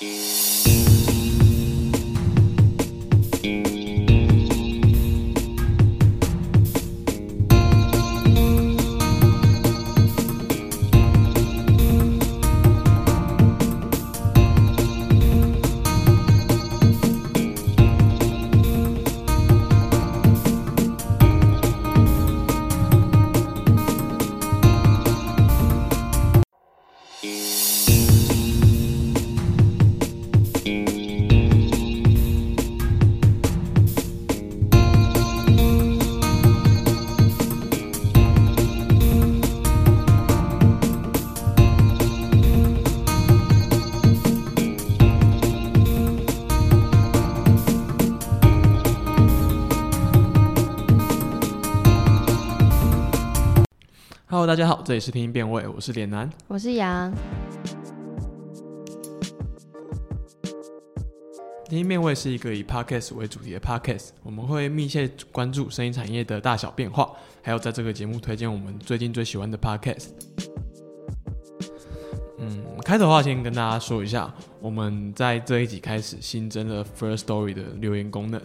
Música Hello，大家好，这里是听音辨位，我是脸男。我是杨，听音辨位是一个以 podcast 为主题的 podcast，我们会密切关注声音产业的大小变化，还有在这个节目推荐我们最近最喜欢的 podcast。嗯，开头的话先跟大家说一下，我们在这一集开始新增了 First Story 的留言功能。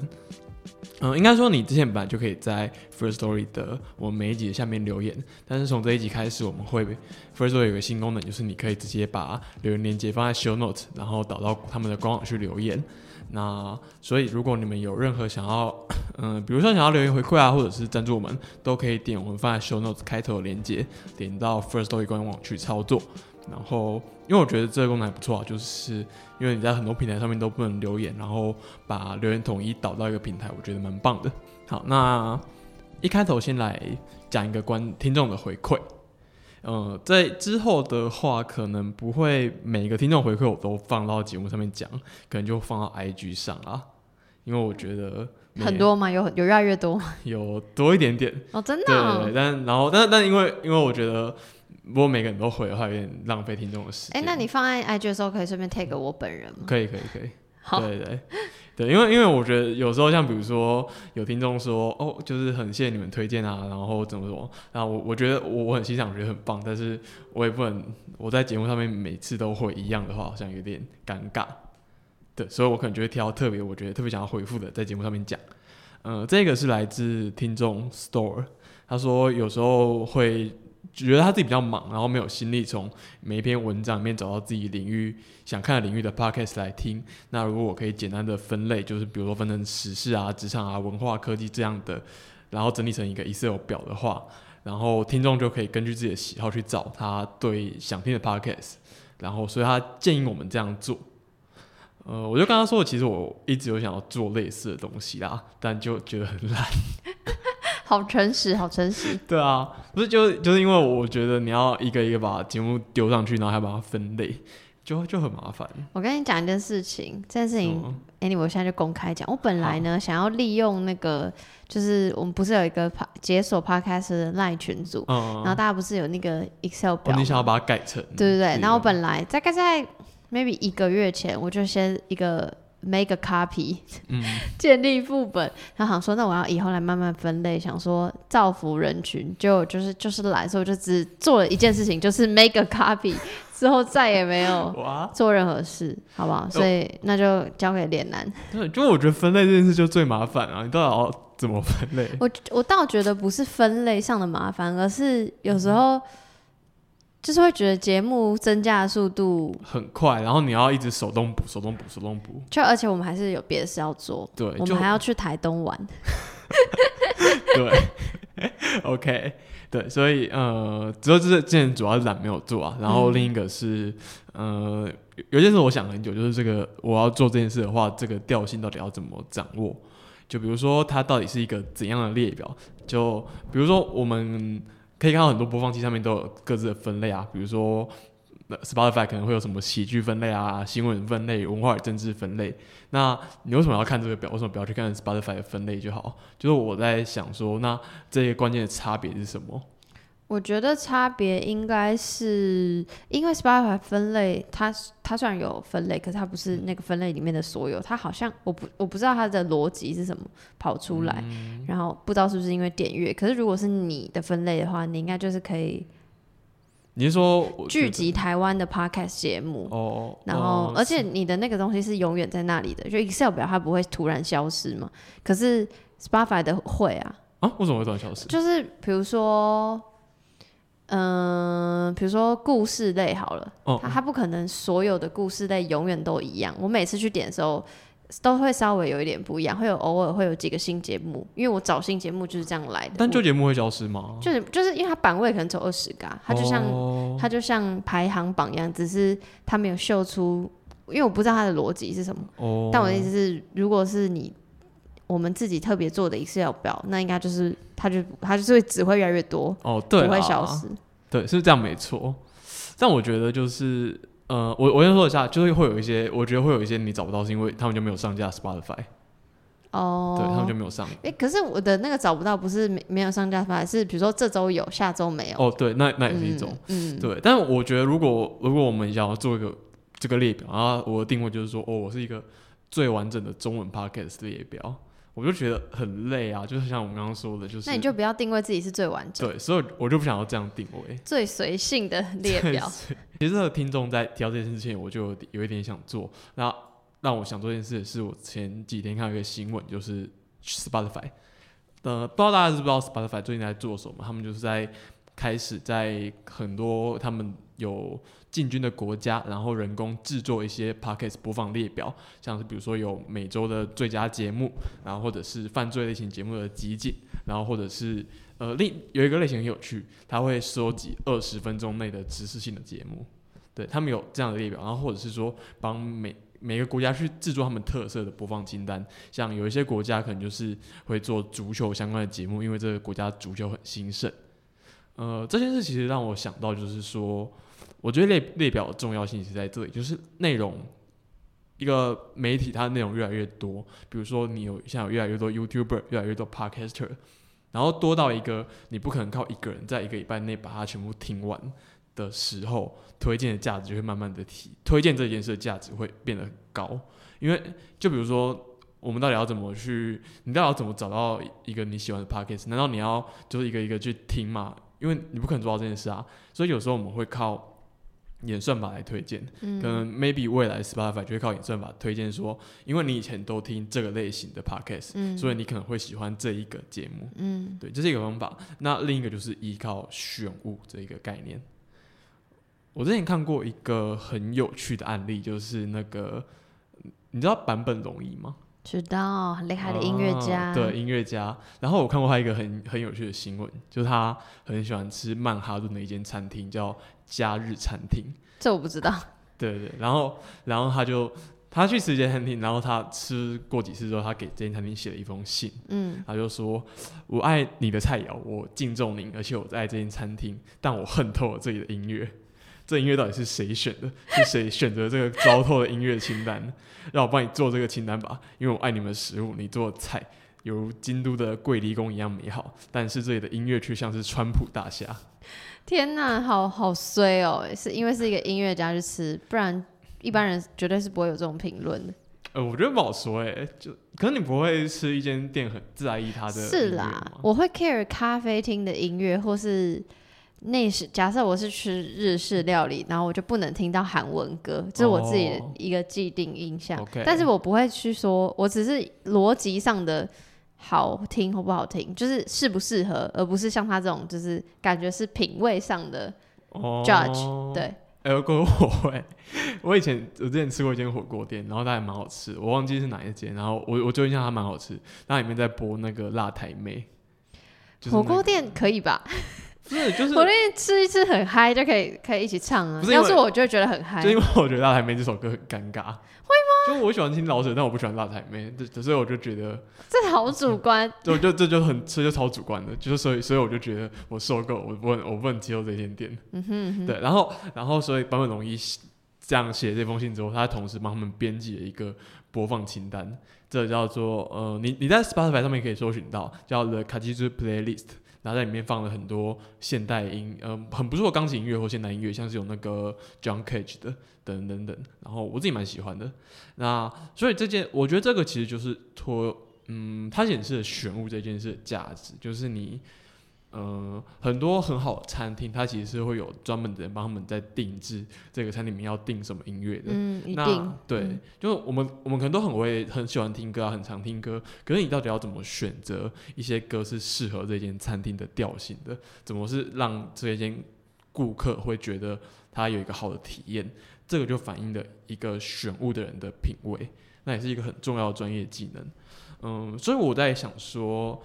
嗯，应该说你之前本来就可以在 First Story 的我们每一集下面留言，但是从这一集开始，我们会 First Story 有个新功能，就是你可以直接把留言链接放在 Show Note，然后导到他们的官网去留言。那所以如果你们有任何想要，嗯，比如说想要留言回馈啊，或者是赞助我们，都可以点我们放在 Show Notes 开头的链接，点到 First Story 官网去操作。然后，因为我觉得这个功能还不错啊，就是因为你在很多平台上面都不能留言，然后把留言统一导到一个平台，我觉得蛮棒的。好，那一开头先来讲一个观听众的回馈。呃，在之后的话，可能不会每个听众回馈我都放到节目上面讲，可能就放到 IG 上啊，因为我觉得很多嘛，有有越来越多？有多一点点，哦，真的对对，但然后但但因为因为我觉得如果每个人都回的话，有点浪费听众的时哎、间。那你放在 IG 的时候，可以顺便 tag 我本人吗？可以可以可以，好，对对对，因为因为我觉得有时候像比如说有听众说哦，就是很谢谢你们推荐啊，然后怎么怎么，然后我我觉得我我很欣赏，觉得很棒，但是我也不能我在节目上面每次都会一样的话，好像有点尴尬。对，所以我可能就会挑特别我觉得特别想要回复的，在节目上面讲。呃，这个是来自听众 Store，他说有时候会觉得他自己比较忙，然后没有心力从每一篇文章里面找到自己领域想看的领域的 podcast 来听。那如果我可以简单的分类，就是比如说分成时事啊、职场啊、文化、科技这样的，然后整理成一个 Excel 表的话，然后听众就可以根据自己的喜好去找他对想听的 podcast，然后所以他建议我们这样做。呃，我就跟他说，其实我一直有想要做类似的东西啦，但就觉得很懒。好诚实，好诚实。对啊，不是就就是因为我觉得你要一个一个把节目丢上去，然后还把它分类，就就很麻烦。我跟你讲一件事情，这件事情、嗯 a n y w a y 我现在就公开讲。我本来呢想要利用那个，就是我们不是有一个解锁 podcast 的 line 群组，嗯，然后大家不是有那个 Excel 哦表吗、你想要把它改成对对对，然后我本本来大概在 maybe 一个月前，我就先一个 make a copy，嗯 建立副本，然后想说，那我要以后来慢慢分类，想说造福人群，就就是就是懒，所以我就只做了一件事情，就是 make a copy，之后再也没有，做任何事，好不好？所以那就交给脸男。对，就我觉得分类这件事就最麻烦啊，你到底要怎么分类？我我倒觉得不是分类上的麻烦，而是有时候就是会觉得节目增加的速度，很快，然后你要一直手动补、手动补、手动补，就而且我们还是有别的事要做，对，我们还要去台东玩。对，OK，对，所以呃，只有这这件主要是懒没有做啊，然后嗯另一个是、呃，有有件事我想很久，就是这个我要做这件事的话，这个调性到底要怎么掌握？就比如说它到底是一个怎样的列表？就比如说我们可以看到很多播放器上面都有各自的分类啊，比如说。Spotify 可能会有什么喜剧分类啊、新闻分类、文化与政治分类。那你为什么要看这个表？为什么不要去看 Spotify 的分类就好？就是我在想说，那这些关键的差别是什么？我觉得差别应该是，因为 Spotify 分类，它它虽然有分类，可是它不是那个分类里面的所有，它好像我不我不知道它的逻辑是什么跑出来，然后不知道是不是因为点阅，可是如果是你的分类的话，你应该就是可以你是说聚集台湾的 podcast 节目。哦，然后哦，而且你的那个东西是永远在那里的，就 Excel 表它不会突然消失嘛。可是 Spotify 的会啊，啊，为什么会突然消失？就是比如说，嗯、比如说故事类好了，哦它它不可能所有的故事类永远都一样。我每次去点的时候，都会稍微有一点不一样，会有偶尔会有几个新节目，因为我找新节目就是这样来的。但旧节目会消失吗？就是就是因为它版位可能只有二十个啊，它就像、哦它就像排行榜一样，只是它没有秀出，因为我不知道它的逻辑是什么。哦，但我的意思是，如果是你我们自己特别做的 Excel 表，那应该就是它就它就是会只会越来越多，哦，对，不会消。失。对，是这样没错。但我觉得就是，呃，我我先说一下，就是会有一些，我觉得会有一些你找不到，是因为他们就没有上架 Spotify，、哦，对他们就没有上。哎、可是我的那个找不到，不是没没有上架法，是比如说这周有，下周没有。哦，对，那那也是一种。嗯，嗯，对，但是我觉得如果如果我们想要做一个这个列表，然后我的定位就是说，哦，我是一个最完整的中文 podcast 列表，我就觉得很累啊，就是像我们刚刚说的，就是那你就不要定位自己是最完整、对，所以我就不想要这样定位。最随性的 列表。其实这个听众在提到这件事之前，我就有有一点想做。那让我想做这件事的是，我前几天看到一个新闻，就是 Spotify。呃，不知道大家知不知道 Spotify 最近在做什么？他们就是在开始在很多他们有进军的国家，然后人工制作一些 podcast 播放列表，像是比如说有每周的最佳节目，然后或者是犯罪类型节目的集锦，然后或者是呃另有一个类型很有趣，它会收集二十分钟内的知识性的节目，对他们有这样的列表，然后或者是说帮每每个国家去制作他们特色的播放清单，像有一些国家可能就是会做足球相关的节目，因为这个国家足球很兴盛。呃，这件事其实让我想到，就是说，我觉得列列表的重要性是在这里，就是内容，一个媒体它的内容越来越多，比如说你有像有越来越多 YouTuber，越来越多 Podcaster，然后多到一个你不可能靠一个人在一个礼拜内把它全部听完的时候，推荐的价值就会慢慢的提，推荐这件事的价值会变得高，因为就比如说。我们到底要怎么去？你到底要怎么找到一个你喜欢的 podcast？难道你要就是一个一个去听吗？因为你不可能做到这件事啊。所以有时候我们会靠演算法来推荐，嗯可能 maybe 未来 Spotify 就会靠演算法推荐说，因为你以前都听这个类型的 podcast，、嗯所以你可能会喜欢这一个节目。嗯，对，这是一个方法。那另一个就是依靠选物这一个概念。我之前看过一个很有趣的案例，就是那个你知道版本容易吗？知道很厉害的音乐家。啊对，音乐家。然后我看过他一个很很有趣的新闻，就是他很喜欢吃曼哈顿的一间餐厅，叫假日餐厅。这我不知道。对对，然后然后他就他去吃一间餐厅，然后他吃过几次之后，他给这间餐厅写了一封信，嗯，他就说：“我爱你的菜肴，我敬重您，而且我爱这间餐厅，但我恨透了这里的音乐。这音乐到底是谁选的？是谁选择这个糟透的音乐清单？让我帮你做这个清单吧，因为我爱你们的食物，你做的菜犹如京都的桂离宫一样美好，但是这里的音乐却像是川普大虾。天哪，好好衰哦！是因为是一个音乐家去吃，不然一般人绝对是不会有这种评论的。呃，我觉得不好说哎、就可能你不会吃一间店很在意它的是啦我会 care 咖啡厅的音乐，或是那是假设我是吃日式料理，然后我就不能听到韩文歌，这是我自己的哦一个既定印象。但是我不会去说，我只是逻辑上的好听或不好听，就是适不适合，而不是像他这种就是感觉是品味上的哦 judge、对，哎、如果我会，我以前我之前吃过一间火锅店，然后它还蛮好吃，我忘记是哪一间，然后我我就印象它蛮好吃，它里面在播那个辣台妹，就是那个火锅店可以吧？不是就是我那天吃一吃很嗨，就可以可以一起唱啊要是我就会觉得很嗨就。因为我觉得辣台妹这首歌很尴尬，会吗？就我喜欢听老舍，但我不喜欢辣台妹，这所以我就觉得，这好主观。就就这就很这就超主观的，就是所以所以我就觉得我受够，我不能我不能接受这间店。嗯哼嗯哼，对，然后然后所以坂本龙一这样写这封信之后，他同时帮他们编辑了一个播放清单，这叫做呃，你你在 Spotify 上面可以搜寻到叫 The Kajizu Playlist，然后在里面放了很多现代音，嗯，很不错的钢琴音乐或现代音乐，像是有那个 John Cage 的等等等，然后我自己蛮喜欢的。那所以这件，我觉得这个其实就是托，嗯，它显示了玄物这件事的价值，就是你呃，很多很好的餐厅，它其实是会有专门的人帮他们在定制这个餐厅里面要定什么音乐的。嗯，那对，嗯就是我们我们可能都很会很喜欢听歌啊，很常听歌。可是你到底要怎么选择一些歌是适合这间餐厅的调性的？怎么是让这间顾客会觉得他有一个好的体验？这个就反映了一个选物的人的品味，那也是一个很重要的专业技能。嗯，所以我在想说，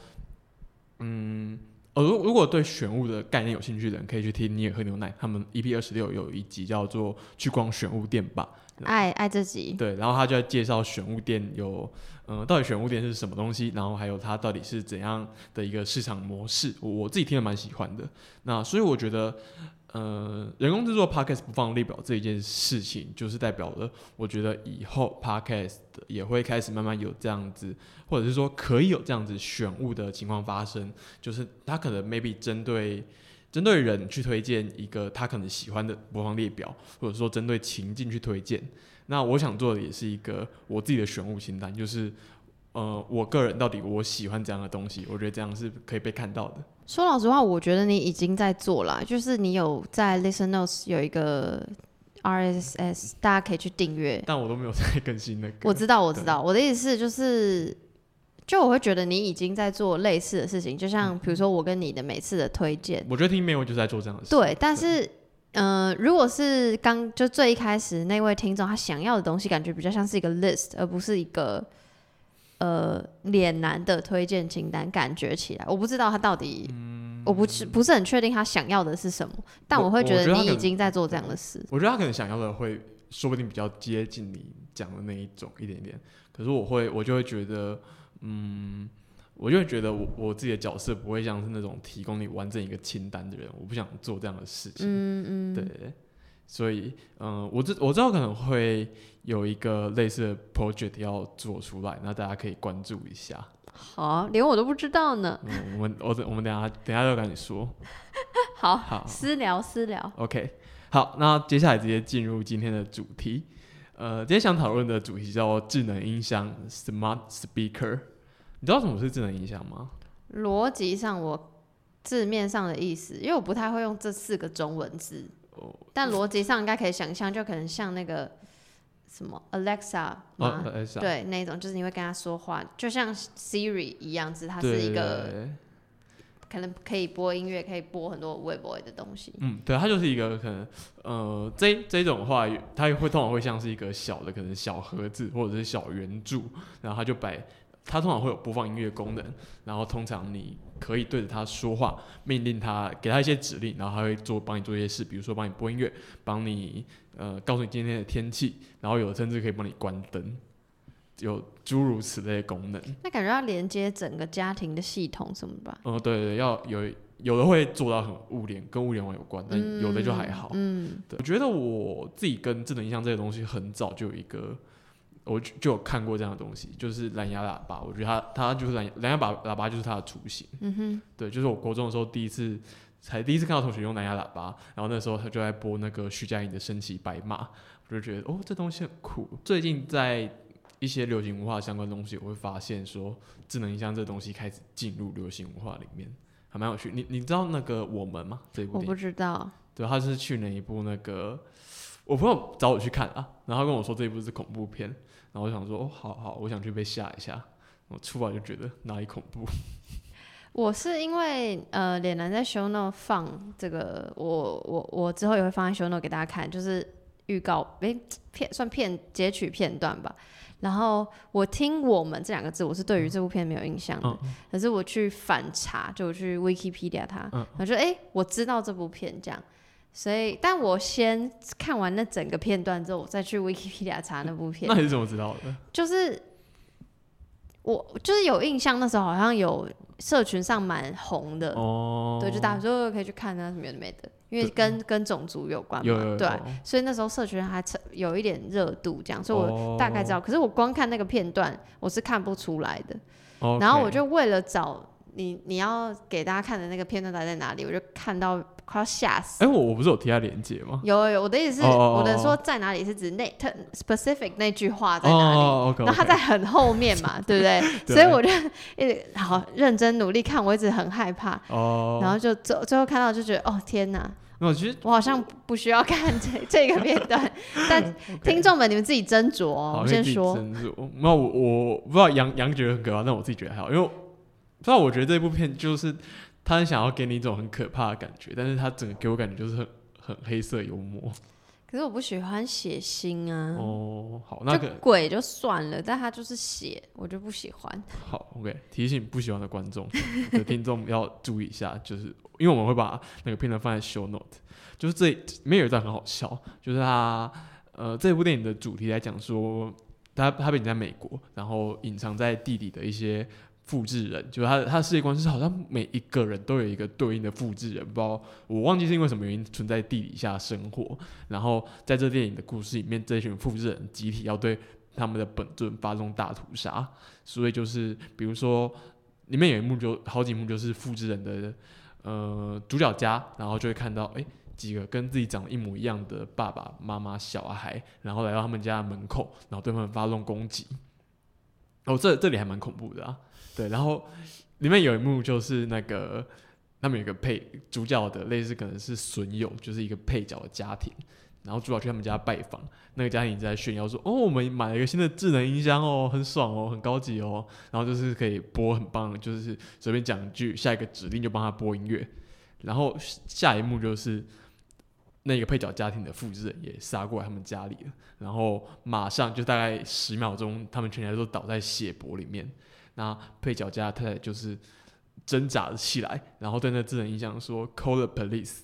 嗯。呃，如如果对选物的概念有兴趣的人，可以去听你也喝牛奶，他们 EP 二十六有一集叫做《去逛选物店吧》，爱爱自己，对，然后他就在介绍选物店有，呃，到底选物店是什么东西，然后还有它到底是怎样的一个市场模式，我我自己听的蛮喜欢的。那所以我觉得，呃，人工制作 podcast 不放列表这一件事情，就是代表了，我觉得以后 podcast 也会开始慢慢有这样子，或者是说可以有这样子选物的情况发生，就是他可能 maybe 针对。针对人去推荐一个他可能喜欢的播放列表，或者说针对情境去推荐，那我想做的也是一个我自己的选物清单，就是呃，我个人到底我喜欢怎样的东西，我觉得这样是可以被看到的。说老实话，我觉得你已经在做了，就是你有在 Listen Notes 有一个 RSS，大家可以去订阅。但我都没有 在更新那个。我知道，我知道，我的意思是就是，就我会觉得你已经在做类似的事情，就像比如说我跟你的每次的推荐，我觉得听 mail 就是在做这样的事。对，但是。呃，如果是刚就最一开始那位听众他想要的东西，感觉比较像是一个 list，而不是一个呃脸男的推荐清单。感觉起来，我不知道他到底，我不是不是很确定他想要的是什么，但我我会觉得你已经在做这样的事。我觉得他可能想要的会，说不定比较接近你讲的那一种一点点。可是我会，我就会觉得，嗯，我就会觉得我我自己的角色不会像是那种提供你完整一个清单的人，我不想做这样的事情。嗯嗯，对，所以嗯，我知我知道可能会有一个类似的 project 要做出来，那大家可以关注一下。好，连我都不知道呢。嗯，我们我我们等下等下就跟你说。好，好私聊私聊。OK，好，那接下来直接进入今天的主题。呃，今天想讨论的主题叫做智能音箱 （Smart Speaker）。你知道什么是智能音箱吗？逻辑上，我字面上的意思，因为我不太会用这四个中文字，哦但逻辑上应该可以想象，就可能像那个什么 Alexa 哦吗？，对，那种就是你会跟他说话，就像 Siri 一样，只是它是一个对可能可以播音乐，可以播很多 Web Boy 的东西。嗯，对，它就是一个可能，呃，这这种的话，它会通常会像是一个小的可能小盒子或者是小圆柱，然后它就摆，它通常会有播放音乐功能，然后通常你可以对着它说话，命令它，给它一些指令，然后它会做帮你做一些事，比如说帮你播音乐，帮你呃告诉你今天的天气，然后有的甚至可以帮你关灯，有诸如此类的功能。那感觉要连接整个家庭的系统什么吧？哦、对对，要有有的会做到很物联，跟物联网有关，但有的就还好。嗯，对，我觉得我自己跟智能音箱这些东西很早就有一个，我就就有看过这样的东西，就是蓝牙喇叭。我觉得它它就是蓝牙蓝牙喇喇叭就是它的雏形。嗯哼，对，就是我国中的时候第一次才第一次看到同学用蓝牙喇叭，然后那时候他就在播那个徐佳莹的《身骑白马》，我就觉得哦这东西很酷。最近在一些流行文化相关的东西，我会发现说智能音箱这东西开始进入流行文化里面，还蛮有趣。你你知道那个我们吗？这一部我不知道。对，他是去年一部那个，我朋友找我去看啊，然后他跟我说这一部是恐怖片，然后我想说哦，好好，我想去被吓一下，我出来就觉得哪里恐怖，我是因为呃，脸男在 show note 放这个，我我我之后也会放在 show note 给大家看，就是预告，诶、片算片截取片段吧。然后我听“我们”这两个字，我是对于这部片没有印象的，嗯可是我去反查，就我去 Wikipedia 它，嗯我就诶、我知道这部片这样。所以，但我先看完那整个片段之后，我再去 Wikipedia 查那部片那。你是怎么知道的？就是我就是有印象，那时候好像有社群上蛮红的，哦，对，就大家说可以去看啊，什么有的没的，因为跟跟种族有关嘛，有有有对啊，所以那时候社群还成有一点热度，这样，所以我大概知道。道。可是我光看那个片段，我是看不出来的。哦然后我就为了找你你要给大家看的那个片段到底在哪里，我就看到快要吓死。哎、我我不是有提他连接吗？有有，我的意思是，我的说在哪里是指那特 specific 那句话在哪里。然后他在很后面嘛，对不对？对所以我就一直好认真努力看，我一直很害怕，哦，然后就最最后看到就觉得哦天哪，那我其实我好像不需要看这 这个片段，但听众们你们自己斟酌哦。先说，斟酌那我我不知道杨杨觉得很可怕，但我自己觉得还好，因为我不知道我觉得这部片就是他很想要给你一种很可怕的感觉，但是他整个给我感觉就是很很黑色幽默。可是我不喜欢血腥啊，哦，好，那个鬼就算了，但他就是血，我就不喜欢。好，OK，提醒不喜欢的观众 的听众要注意一下，就是因为我们会把那个片段放在 show note，就是这里面有一段很好笑，就是他呃这部电影的主题来讲说，他他被你在美国，然后隐藏在地底的一些复制人，就是他的他的世界观是好像每一个人都有一个对应的复制人，不知道我忘记是因为什么原因存在地底下生活，然后在这电影的故事里面，这群复制人集体要对他们的本尊发动大屠杀，所以就是比如说里面有一幕就好几幕就是复制人的呃主角家，然后就会看到诶几个跟自己长得一模一样的爸爸妈妈小孩，然后来到他们家门口，然后对他们发动攻击。哦，这这里还蛮恐怖的啊，对，然后里面有一幕就是那个他们有一个配主角的类似可能是损友，就是一个配角的家庭，然后主角去他们家拜访，那个家庭在炫耀说：“哦，我们买了一个新的智能音箱哦，很爽哦，很高级哦。”然后就是可以播很棒，就是随便讲一句，下一个指令就帮他播音乐。然后下一幕就是那个配角家庭的复制人也杀过来他们家里了，然后马上就大概十秒钟，他们全家都倒在血泊里面。那配角家的太太就是挣扎了起来，然后对那智能音箱说：“Call the police。”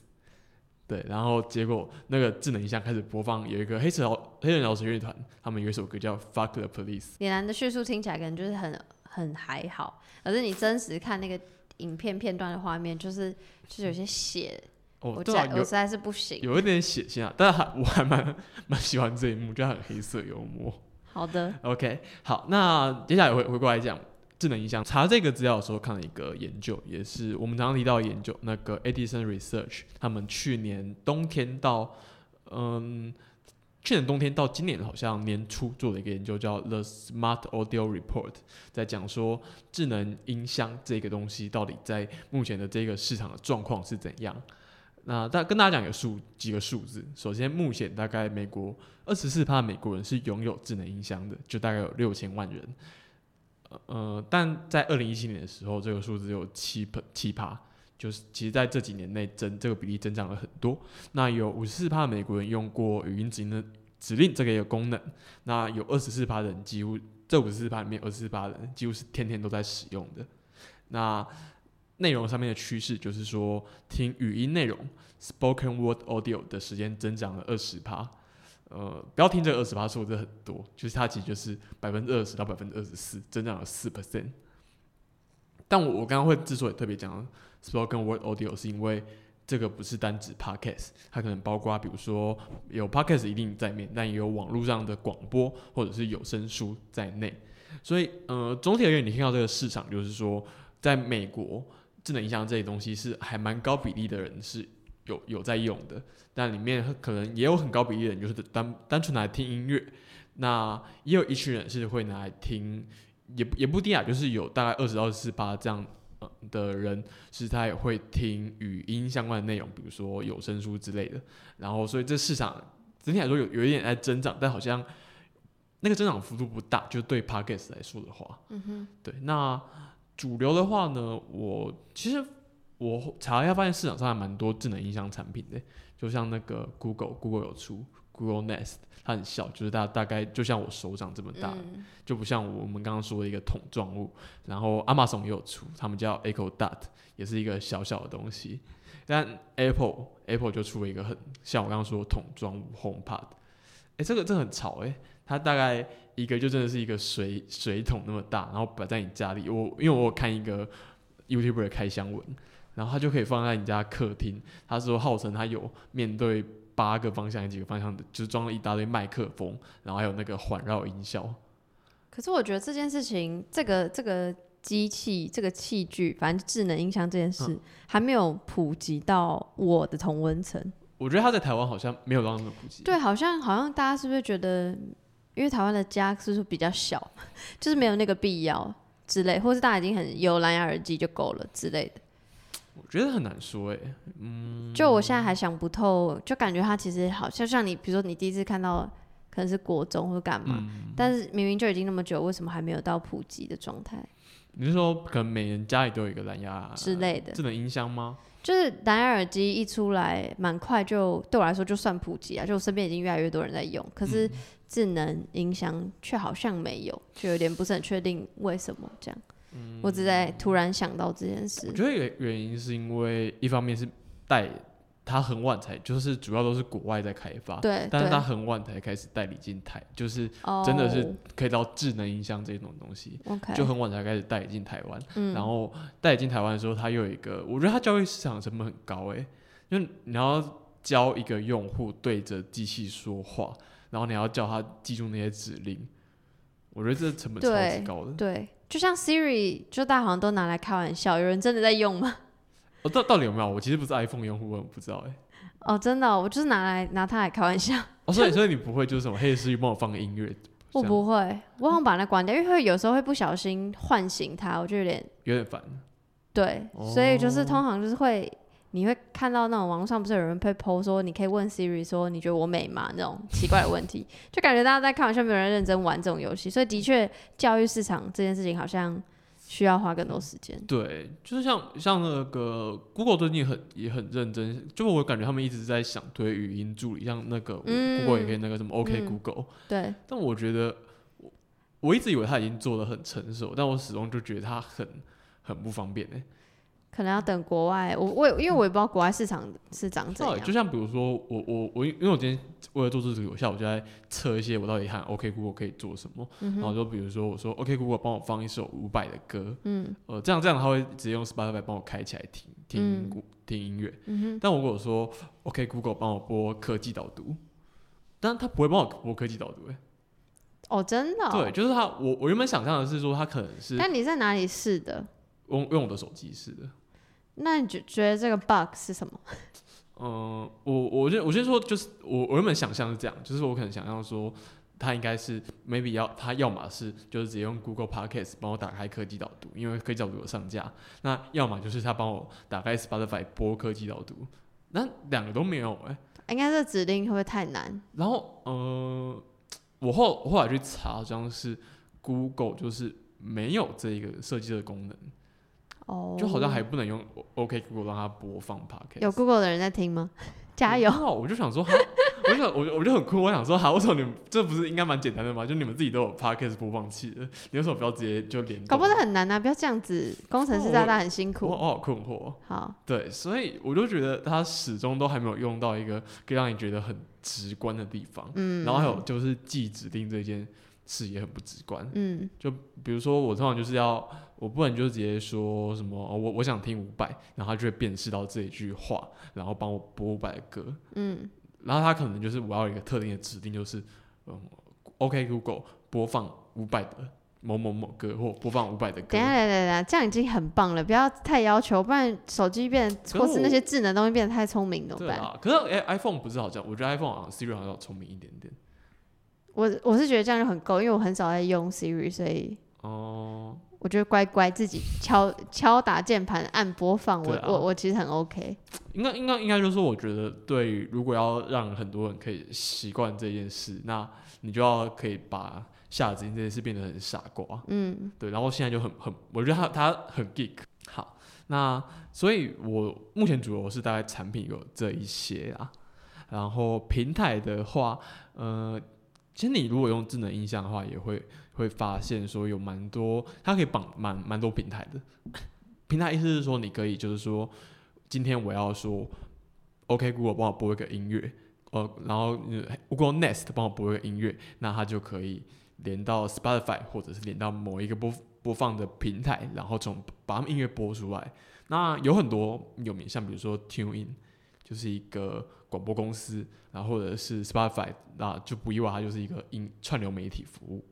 对，然后结果那个智能音箱开始播放有一个黑色老黑人饶舌乐团，他们有一首歌叫《Fuck the Police》。李兰的叙述听起来可能就是很很还好，可是你真实看那个影片片段的画面，就是就是有些血，哦，我对啊，我实在是不行。有一点血腥啊，但是还我还蛮蛮喜欢这一幕，就很黑色幽默。好的，OK，好，那接下来回回过来讲智能音箱。查这个资料的时候看了一个研究，也是我们常常提到的研究，那个 Edison Research 他们去年冬天到嗯。去年冬天到今年好像年初做了一个研究，叫 The Smart Audio Report，在讲说智能音箱这个东西到底在目前的这个市场的状况是怎样。那大跟大家讲个数几个数字，首先目前大概美国二十四趴美国人是拥有智能音箱的，就大概有六千万人。呃，但在二零一七年的时候，这个数字有七七趴，就是其实在这几年内增这个比例增长了很多。那有五十四趴美国人用过语音指令的指令这个一个功能，那有二十四趴人几乎这五十四趴里面二十四趴人几乎是天天都在使用的。那内容上面的趋势就是说，听语音内容 （spoken word audio） 的时间增长了二十趴。呃，不要听这个二十八数字很多，就是它其实就是百分之二十到百分之二十四，增长了四 percent。但我我刚刚会之所以特别讲 spoken word audio，是因为这个不是单指 podcast，它可能包括比如说有 podcast 一定在面，但也有网络上的广播或者是有声书在内。所以呃，总体而言，你听到这个市场就是说，在美国智能音箱这些东西是还蛮高比例的人是有有在用的，但里面可能也有很高比例的人就是单单纯拿来听音乐，那也有一群人是会拿来听，也也不低啊，就是有大概二十到四八这样呃的人是他也会听语音相关的内容，比如说有声书之类的，然后所以这市场整体来说有有一点在增长，但好像那个增长幅度不大，就对 Podcast 来说的话，嗯哼，对，那主流的话呢，我其实我查一下，发现市场上还蛮多智能音箱产品的，就像那个 Google，Google 有出 Google Nest，它很小，就是大大概就像我手掌这么大，嗯就不像我们刚刚说的一个桶状物。然后 Amazon 也有出，他们叫 Echo Dot，也是一个小小的东西。但 Apple Apple 就出了一个很像我刚刚说的桶状物 HomePod，哎、这个这个很潮哎、它大概一个就真的是一个水水桶那么大，然后摆在你家里。我因为我有看一个 YouTuber 的开箱文，然后它就可以放在你家客厅。他说号称他有面对八个方向、几个方向的，就是装了一大堆麦克风，然后还有那个环绕音效。可是我觉得这件事情，这个这个机器这个器具，反正智能音箱这件事、嗯还没有普及到我的同温层。我觉得它在台湾好像没有到那么普及。对，好像好像大家是不是觉得，因为台湾的家是不是比较小，就是没有那个必要之类，或是大家已经很有蓝牙耳机就够了之类的。我觉得很难说哎、嗯，就我现在还想不透，就感觉它其实好像像你，比如说你第一次看到可能是国中或干嘛，嗯但是明明就已经那么久，为什么还没有到普及的状态你是说可能每人家里都有一个蓝牙之类的？智能音箱吗？就是蓝牙耳机一出来，蛮快就对我来说就算普及啊，就我身边已经越来越多人在用，可是嗯智能音箱却好像没有，就有点不是很确定为什么这样。我只在突然想到这件事我，觉得原原因是因为一方面是带他很晚才，就是主要都是国外在开发，对但是他，很晚才开始代理进台，就是哦真的是可以到智能音箱这种东西，OK，就很晚才开始代理进台湾。嗯然后代理进台湾的时候，他又有一个，我觉得他交易市场成本很高诶、就你要教一个用户对着机器说话，然后你要叫他记住那些指令，我觉得这成本超级高的。对，就像 Siri，就大家好像都拿来开玩笑，有人真的在用吗？哦，到到底有没有？我其实不是 iPhone 用户，我不知道诶、哦，真的哦、我就是拿来拿它来开玩笑。哦，所以所以你不会就是什么黑 Siri 帮我放个音乐，我不会，我好像把它关掉，因为会有时候会不小心唤醒它，我就有点有点烦。对，所以就是哦通常就是会，你会看到那种网络上不是有人会 PO 说，你可以问 Siri 说你觉得我美吗？那种奇怪的问题，就感觉大家在开玩笑，没有人认真玩这种游戏，所以的确教育市场这件事情好像需要花更多时间。对，就是像像那个 Google 最近很也很认真，就我感觉他们一直在想推语音助理，像那个嗯。Google 也可以那个什么 OK 嗯 Google，、对，但我觉得我我一直以为他已经做的很成熟，但我始终就觉得他很很不方便哎、可能要等国外，我我因为我也不知道国外市场是长怎样就。像比如说我我我因为我今天为了做这个，我下午就在测一些我到底喊 OK Google 可以做什么，嗯然后就比如说我说 OK Google 帮我放一首伍佰的歌，嗯呃，这样这样他会直接用 Spotify 帮我开起来听听、嗯听音乐。嗯哼，但我如果说 OK Google 帮我播科技导读，但他不会帮我播科技导读、欸，哦，真的、哦。对，。就是他，我我原本想象的是说他可能是但你在哪里试的？用用我的手机试的。那你觉觉得这个 bug 是什么？嗯、我我先我先说，就是我我原本想象是这样，就是我可能想象说，他应该是 maybe 要他要么是就是直接用 Google Podcast 帮我打开科技导读，因为科技导读有上架，那要么就是他帮我打开 Spotify 播科技导读，那两个都没有哎、应该这指令会不会太难？然后呃，我后我后来去查，好像是 Google 就是没有这一个设计的功能，哦，就好像还不能用 OK Google 让它播放 Podcast。有 Google 的人在听吗？加油！哦！我就想说，哈，我就想，我就我就很酷，我想说，哈，为什么你们这不是应该蛮简单的吗？就你们自己都有 podcast 播放器的，你为什么不要直接就连？搞不是很难啊！不要这样子，工程师大大很辛苦。我我好困惑哦。好，对，所以我就觉得他始终都还没有用到一个可以让你觉得很直观的地方。嗯，然后还有就是记指令这件事也很不直观。嗯就比如说我通常就是要，我不能就直接说什么，哦、我我想听伍佰，然后他就会辨识到这一句话，然后帮我播伍佰的歌。嗯然后他可能就是我要有一个特定的指令，就是嗯，OK Google 播放伍佰的某某某歌，或播放五百的歌等一。下，等下，等下，这样已经很棒了，不要太要求，不然手机变是或是那些智能东西变得太聪明怎么办？可是哎、iPhone 不是好像，我觉得 iPhone 好像 Siri 好像要聪明一点点。我我是觉得这样就很够，因为我很少在用 Siri，所以哦、我觉得乖乖自己敲敲打键盘按播放，我、啊我我其实很 OK。应该应该应该就是说，我觉得对如果要让很多人可以习惯这件事，那你就要可以把下指令这件事变得很傻瓜。嗯对，然后现在就很很，我觉得他他很 geek。好，那所以我目前主流是大概产品有这一些啊，然后平台的话，呃，其实你如果用智能音箱的话，也会会发现说有蛮多，它可以绑蛮蛮多平台的。平台意思是说，你可以就是说，今天我要说，OK Google 帮我播一个音乐，呃，然后 Google Nest 帮我播一个音乐，那它就可以连到 Spotify 或者是连到某一个播播放的平台，然后从把他们音乐播出来。那有很多有名，像比如说 TuneIn，就是一个广播公司，然后或者是 Spotify，那就不意外，它就是一个音串流媒体服务。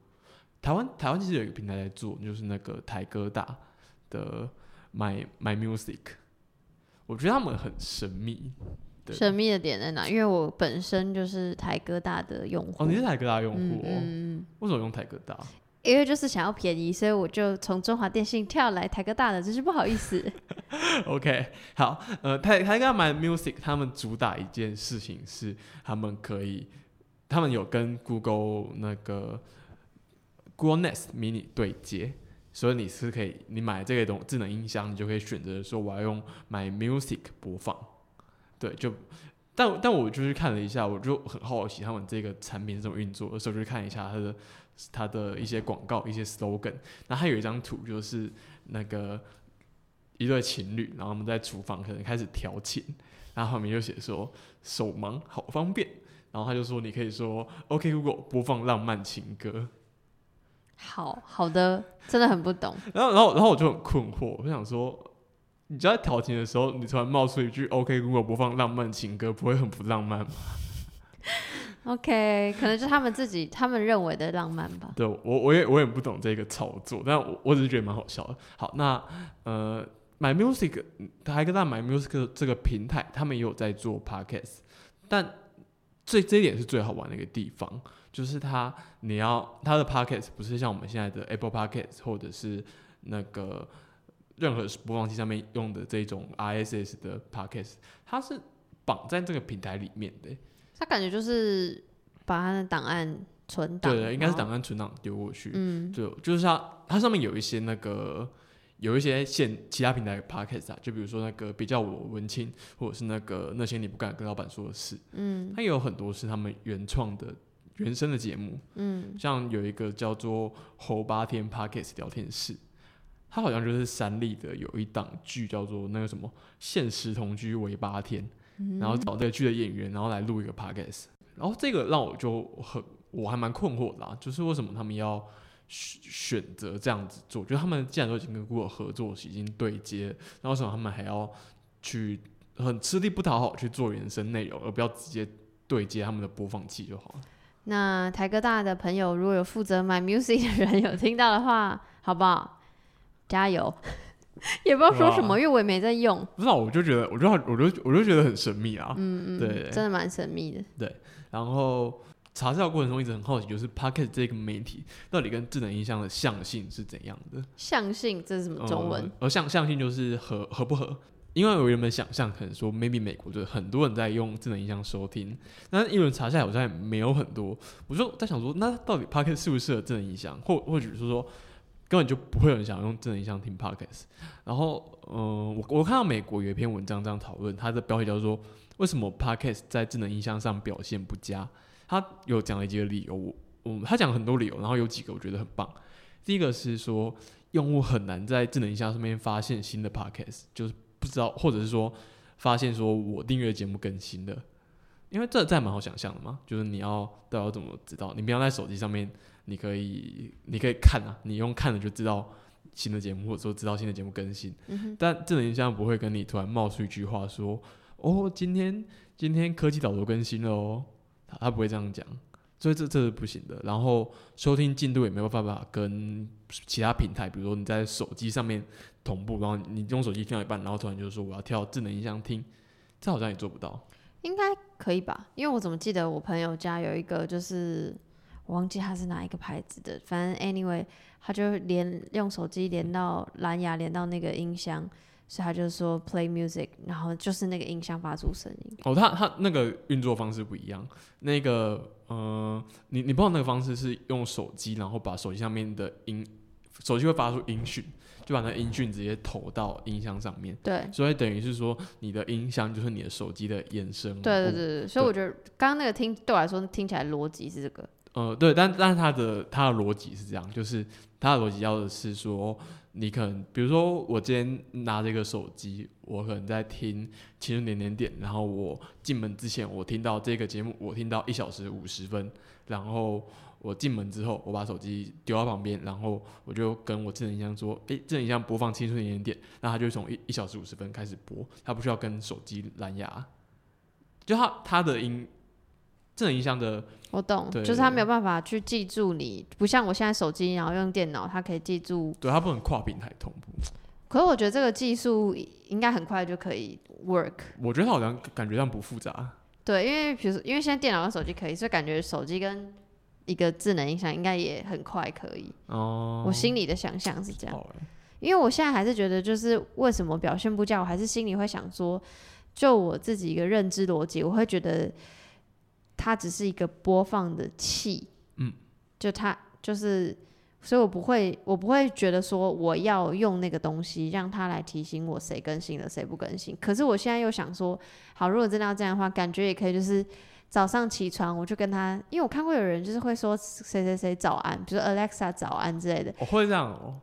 台湾台湾其实有一个平台在做，就是那个台哥大的 My My Music，我觉得他们很神秘。神秘的点在哪？因为我本身就是台哥大的用户，哦，你是台哥大用嗯户哦？嗯，为什么用台哥大？因为就是想要便宜，所以我就从中华电信跳来台哥大的，真是不好意思。OK，好，呃，台台哥 My Music 他们主打一件事情是，他们可以，他们有跟 Google 那个 Google Nest Mini 对接，所以你是可以，你买这个东智能音箱，你就可以选择说我要用 My Music 播放，对，就。但但我就是看了一下，我就很好奇他们这个产品是怎么运作的，所以我就去看一下它的它的一些广告、一些 slogan。那他有一张图，就是那个一对情侣，然后他们在厨房可能开始调情，然后后面就写说手忙好方便，然后他就说你可以说 OK Google 播放浪漫情歌，好好的，真的很不懂。然后然后然后我就很困惑，我就想说。你就在调情的时候，你突然冒出一句 “OK Google 播放浪漫情歌”，不会很不浪漫吗？OK，可能就他们自己他们认为的浪漫吧。对我我也我也不懂这个操作，但我我只是觉得蛮好笑的。好，那呃，My Music 他还跟他 My Music 这个平台，他们也有在做 Podcast，但这这一点是最好玩的一个地方，就是它你要它的 Podcast 不是像我们现在的 Apple Podcast 或者是那个任何播放器上面用的这种 RSS 的 Podcast，它是绑在这个平台里面的。他感觉就是把他的档案存档，对对，应该是档案存档丢过去。嗯，就就是他，他上面有一些那个有一些现其他平台的 podcast 啊，就比如说那个别叫我文青，或者是那个那些你不敢跟老板说的事，嗯它也有很多是他们原创的原生的节目，嗯像有一个叫做侯八天 podcast 聊天室。它好像就是三立的有一档剧叫做那个什么《现实同居为八天》，嗯然后找这个剧的演员，然后来录一个 podcast，然后这个让我就很我还蛮困惑的啦，就是为什么他们要选选择这样子做？就他们既然都已经跟 Google 合作，已经对接，那为什么他们还要去很吃力不讨好去做原生内容，而不要直接对接他们的播放器就好了？那台哥大的朋友，如果有负责买 music 的人有听到的话，好不好？加油！也不知道说什么，因为我也没在用。不知道，我就觉得，我就我就我就觉得很神秘啊。嗯嗯，对真的蛮神秘的。对然后查资料过程中一直很好奇，就是 Pocket 这个媒体到底跟智能音箱的象性是怎样的？象性，这是什么中文？呃、而象象性就是合合不合？因为我原本想象可能说，maybe 美国就很多人在用智能音箱收听，但是一轮查下来好像也没有很多。我就在想说，那到底 Pocket 适不适合智能音箱，或或许是说根本就不会有人想用智能音箱听 Podcast。然后，嗯、我我看到美国有一篇文章这样讨论，它的标题叫做“为什么 Podcast 在智能音箱上表现不佳”。他有讲了几个理由，我我他讲了很多理由，然后有几个我觉得很棒。第一个是说，用户很难在智能音箱上面发现新的 podcast，就是不知道，或者是说发现说我订阅节目更新的，因为这这还蛮好想象的嘛，就是你要都要怎么知道？你平常在手机上面，你可以你可以看啊，你用看了就知道新的节目，或者说知道新的节目更新。嗯，但智能音箱不会跟你突然冒出一句话说：“哦，今天今天科技导读更新了哦。”他他不会这样讲，所以这这是不行的。然后收听进度也没有办法跟其他平台，比如说你在手机上面同步，然后你用手机听到一半，然后突然就说我要跳智能音箱听，这好像也做不到。应该可以吧？因为我怎么记得我朋友家有一个，就是我忘记他是哪一个牌子的，反正 anyway，他就连用手机连到蓝牙，连到那个音箱，所以他就说 play music，然后就是那个音箱发出声音。哦，它它那个运作方式不一样。那个呃，你你不知道那个方式是用手机，然后把手机上面的音，手机会发出音讯，就把那音讯直接投到音箱上面。对，所以等于是说，你的音箱就是你的手机的衍生物。对对对对，所以我觉得刚刚那个听对我来说听起来逻辑是这个。呃，对，但但是它的它的逻辑是这样，就是它的逻辑要的是说，你可能比如说我今天拿这个手机，我可能在听青春点点点，然后我进门之前我听到这个节目，我听到一小时五十分，然后我进门之后，我把手机丢到旁边，然后我就跟我智能音箱说，诶，智能音箱播放青春点点点，那它就从一一小时五十分开始播，它不需要跟手机蓝牙，就它它的音。智能音箱的我懂，就是他没有办法去记住你，不像我现在手机，然后用电脑，它可以记住。对它不能跨平台同步。可是我觉得这个技术应该很快就可以 work。我觉得它好像感觉上不复杂。对，因为比如说，因为现在电脑跟手机可以，所以感觉手机跟一个智能音响应该也很快可以。哦，我心里的想象是这样，因为我现在还是觉得，就是为什么表现不佳，我还是心里会想说，就我自己一个认知逻辑，我会觉得它只是一个播放的器，嗯，就它就是，所以我不会，我不会觉得说我要用那个东西让它来提醒我谁更新了，谁不更新。可是我现在又想说，好，如果真的要这样的话，感觉也可以，就是早上起床我就跟他，因为我看过有人就是会说谁谁谁早安，比如说 Alexa 早安之类的。我会这样哦。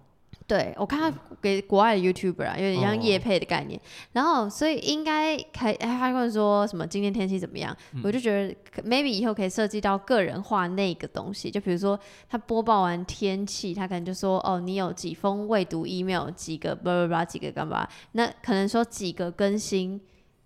对，我看他给国外的 YouTuber 啊，有点像哦业配的概念。然后，所以应该开，哎他问说什么今天天气怎么样？嗯我就觉得可 maybe 以后可以设计到个人化那个东西，就比如说他播报完天气，他可能就说哦，你有几封未读 email，几个叭叭叭，几个干嘛？那可能说几个更新。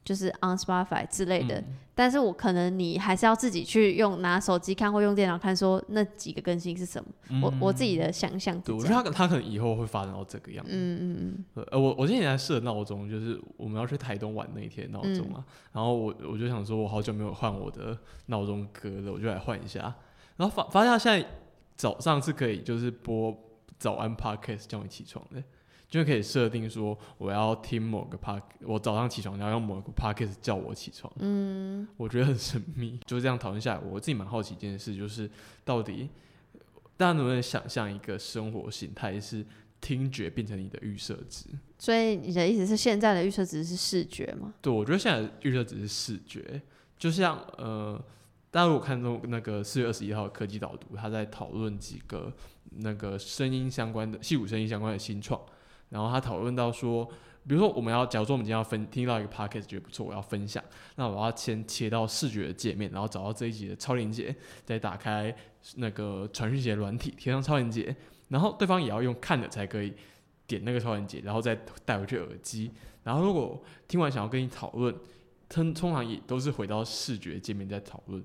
就是 on Spotify 之类的，嗯但是我可能你还是要自己去用拿手机看或用电脑看，说那几个更新是什么。我我自己的想象是对，我。觉得他可他可能以后会发展到这个样子。嗯嗯嗯，呃，我我今天在设闹钟，就是我们要去台东玩那一天闹钟啊。然后我我就想说，我好久没有换我的闹钟歌了，我就来换一下。然后发发现它现在早上是可以就是播早安 podcast 叫你起床的，就可以设定说我要听某个 park，我早上起床然后用某个 podcast 叫我起床。嗯，我觉得很神秘。就这样讨论下来，我自己蛮好奇一件事，就是到底大家能不能想象一个生活形态是听觉变成你的预设值？所以你的意思是现在的预设值是视觉吗？对，我觉得现在的预设值是视觉，就像呃，大家如果看中那个四月二十一号科技导读，他在讨论几个那个声音相关的、戏骨声音相关的新创，然后他讨论到说，比如说我们要，假如说我们今天要分听到一个 podcast 觉得不错，我要分享，那我要先切到视觉的界面，然后找到这一集的超链接，再打开那个传讯节软体，贴上超链接，然后对方也要用看的才可以点那个超链接，然后再带回去耳机。然后如果听完想要跟你讨论，通通常也都是回到视觉界面在讨论。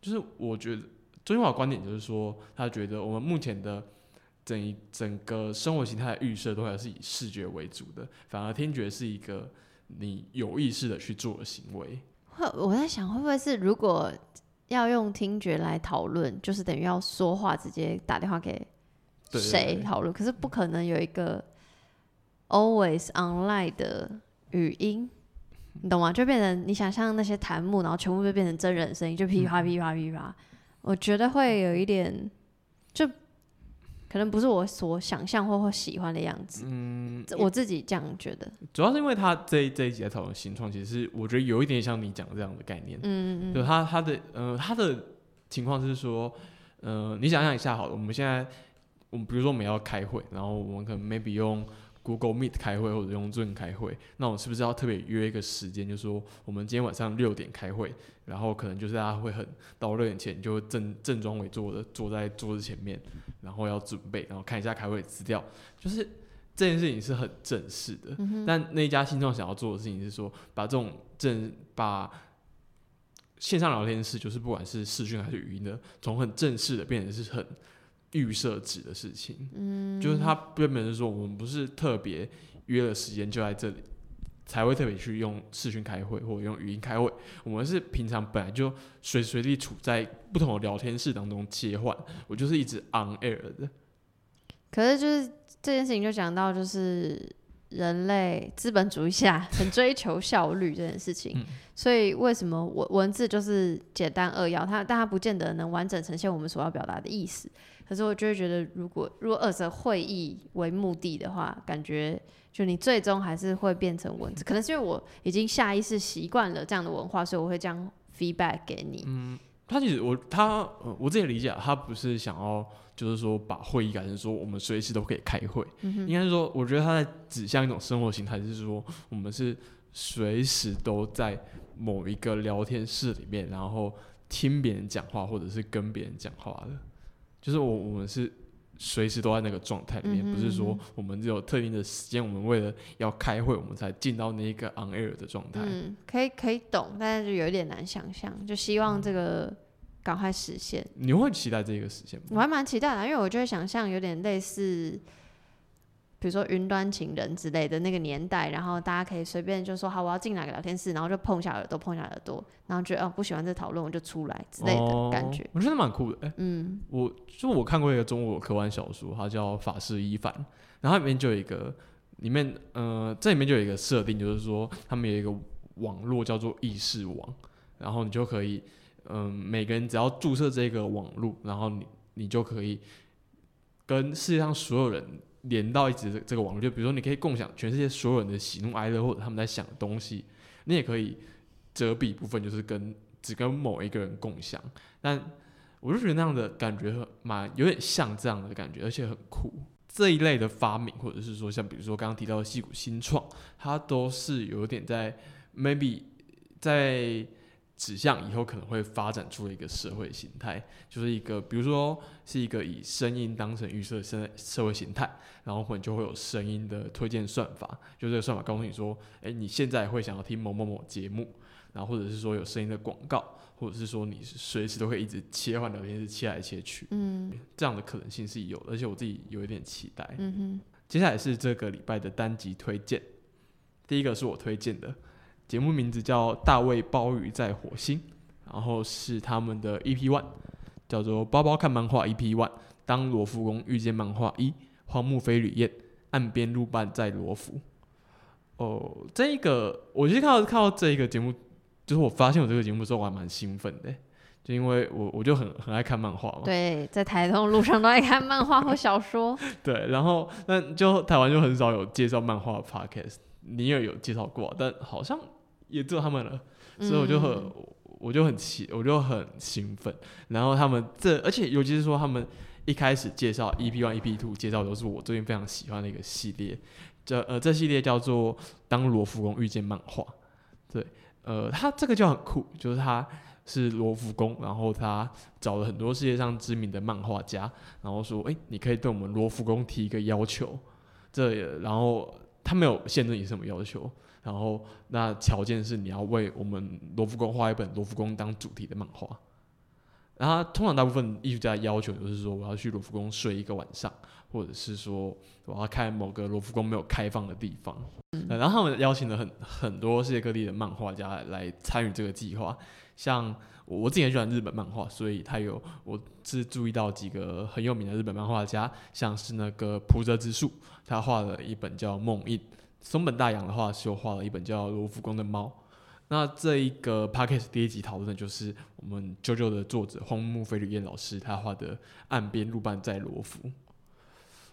就是我觉得周金华的观点就是说，他觉得我们目前的整一整个生活形态的预设都还是以视觉为主的，反而听觉是一个你有意识的去做的行为。会我在想，会不会是如果要用听觉来讨论，就是等于要说话，直接打电话给谁讨论？可是不可能有一个 always online 的语音，你懂吗？就变成你想象那些弹幕，然后全部就变成真人声音，就噼啪噼啪噼啪。我觉得会有一点，就可能不是我所想象或或喜欢的样子。嗯，我自己这样觉得。主要是因为他这一这一集在讨论新创，其实是我觉得有一点像你讲的这样的概念。嗯嗯就他他的呃他的情况是说，呃，你想象一下好了，我们现在我们比如说我们要开会，然后我们可能 maybe 用 Google Meet 开会或者用 Zoom 开会，那我们是不是要特别约一个时间，就说我们今天晚上六点开会，然后可能就是大家会很到六点前就正正装为坐的坐在桌子前面，然后要准备，然后看一下开会资料，就是这件事情是很正式的。但那一家新创想要做的事情是说，把这种正把线上聊天室，就是不管是视讯还是语音的，从很正式的变成是很预设值的事情。嗯，就是他原本是说，我们不是特别约了时间就在这里，才会特别去用视讯开会或者用语音开会。我们是平常本来就随时随地处在不同的聊天室当中切换，我就是一直 on air 的。可是就是这件事情就讲到就是人类资本主义下很追求效率这件事情，嗯所以为什么文文字就是简单扼要，它但它不见得能完整呈现我们所要表达的意思。可是我就会觉得，如果如果二者会议为目的的话，感觉就你最终还是会变成文字。可能是因为我已经下意识习惯了这样的文化，所以我会这样 feedback 给你。嗯他其实我他呃我自己理解，他不是想要就是说把会议改成说我们随时都可以开会，嗯应该是说我觉得他在指向一种生活形态，就是说我们是随时都在某一个聊天室里面，然后听别人讲话或者是跟别人讲话的，就是我我们是随时都在那个状态里面，不是说我们只有特定的时间，我们为了要开会，我们才进到那一个 on air 的状态。嗯，可以可以懂，但是就有一点难想象。就希望这个赶快实现。你会期待这个实现吗？我还蛮期待的，因为我就会想象有点类似，比如说云端情人之类的那个年代，然后大家可以随便就说好，我要进哪个聊天室，然后就碰一下耳朵，碰一下耳朵，然后觉得哦不喜欢这讨论，我就出来之类的感觉。哦我觉得蛮酷的。欸嗯我就我看过一个中国科幻小说，它叫《法式伊凡》，然后里面就有一个，里面呃这里面就有一个设定，就是说他们有一个网络叫做意识网，然后你就可以，嗯、每个人只要注册这个网络，然后你你就可以跟世界上所有人连到一起的这个网络，就比如说你可以共享全世界所有人的喜怒哀乐或者他们在想的东西，你也可以遮蔽部分，就是跟只跟某一个人共享，但我就觉得那样的感觉蛮有点像这样的感觉，而且很酷。这一类的发明，或者是说像比如说刚刚提到的戏骨新创，它都是有点在 maybe 在指向以后可能会发展出的一个社会形态，就是一个比如说是一个以声音当成预设社社会形态，然后可能就会有声音的推荐算法，就这个算法告诉你说，哎，你现在会想要听某某某节目，然后或者是说有声音的广告，或者是说你随时都可以一直切换聊天室切来切去，嗯这样的可能性是有的，而且我自己有一点期待。嗯哼，接下来是这个礼拜的单集推荐，第一个是我推荐的，节目名字叫《大卫鲍鱼在火星》，然后是他们的 EP One，叫做《包包看漫画 EP One》，当罗浮宫遇见漫画一，荒木飞吕彦，岸边路伴在罗浮。哦，这一个我其实看到看到这一个节目，就是我发现我这个节目之后，我还蛮兴奋的，就因为我我就很很爱看漫画嘛，对，在台东路上都爱看漫画或小说。对，然后那就台湾就很少有介绍漫画的 podcast，你也有介绍过，但好像也只有他们了，所以我就很、嗯我就很奇，我就很兴奋。然后他们这，而且尤其是说他们一开始介绍 EP One、EP Two 介绍都是我最近非常喜欢的一个系列，这呃这系列叫做《当罗浮宫遇见漫画》，对，呃，它这个就很酷，就是它。是罗浮宫，然后他找了很多世界上知名的漫画家，然后说：“哎、你可以对我们罗浮宫提一个要求。”这也，然后他没有限制你什么要求，然后那条件是你要为我们罗浮宫画一本罗浮宫当主题的漫画。然后通常大部分艺术家的要求就是说，我要去罗浮宫睡一个晚上，或者是说我要看某个罗浮宫没有开放的地方。呃然后他们邀请了很很多世界各地的漫画家来参与这个计划，像我我自己很喜欢日本漫画，所以他有我是注意到几个很有名的日本漫画家，像是那个浦泽直树，他画了一本叫《梦印》；松本大洋的话是有画了一本叫《罗浮宫的猫》。那这一个 podcast 第一集讨论的就是我们啾啾的作者荒木飞吕彦老师他画的《岸边路伴在罗浮》。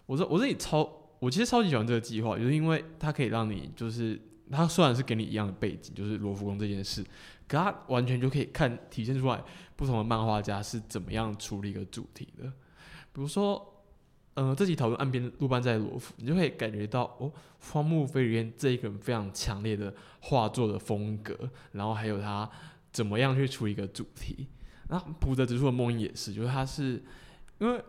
我说我自己超，我其实超级喜欢这个计划，就是因为它可以让你就是它虽然是给你一样的背景，就是罗浮宫这件事，可它完全就可以看体现出来不同的漫画家是怎么样处理一个主题的。比如说，呃，这集讨论岸边路伴在罗浮，你就会感觉到哦，荒木飞吕彦这一个人非常强烈的画作的风格，然后还有他怎么样去出一个主题。那浦泽直树的梦音也是，就是他是因为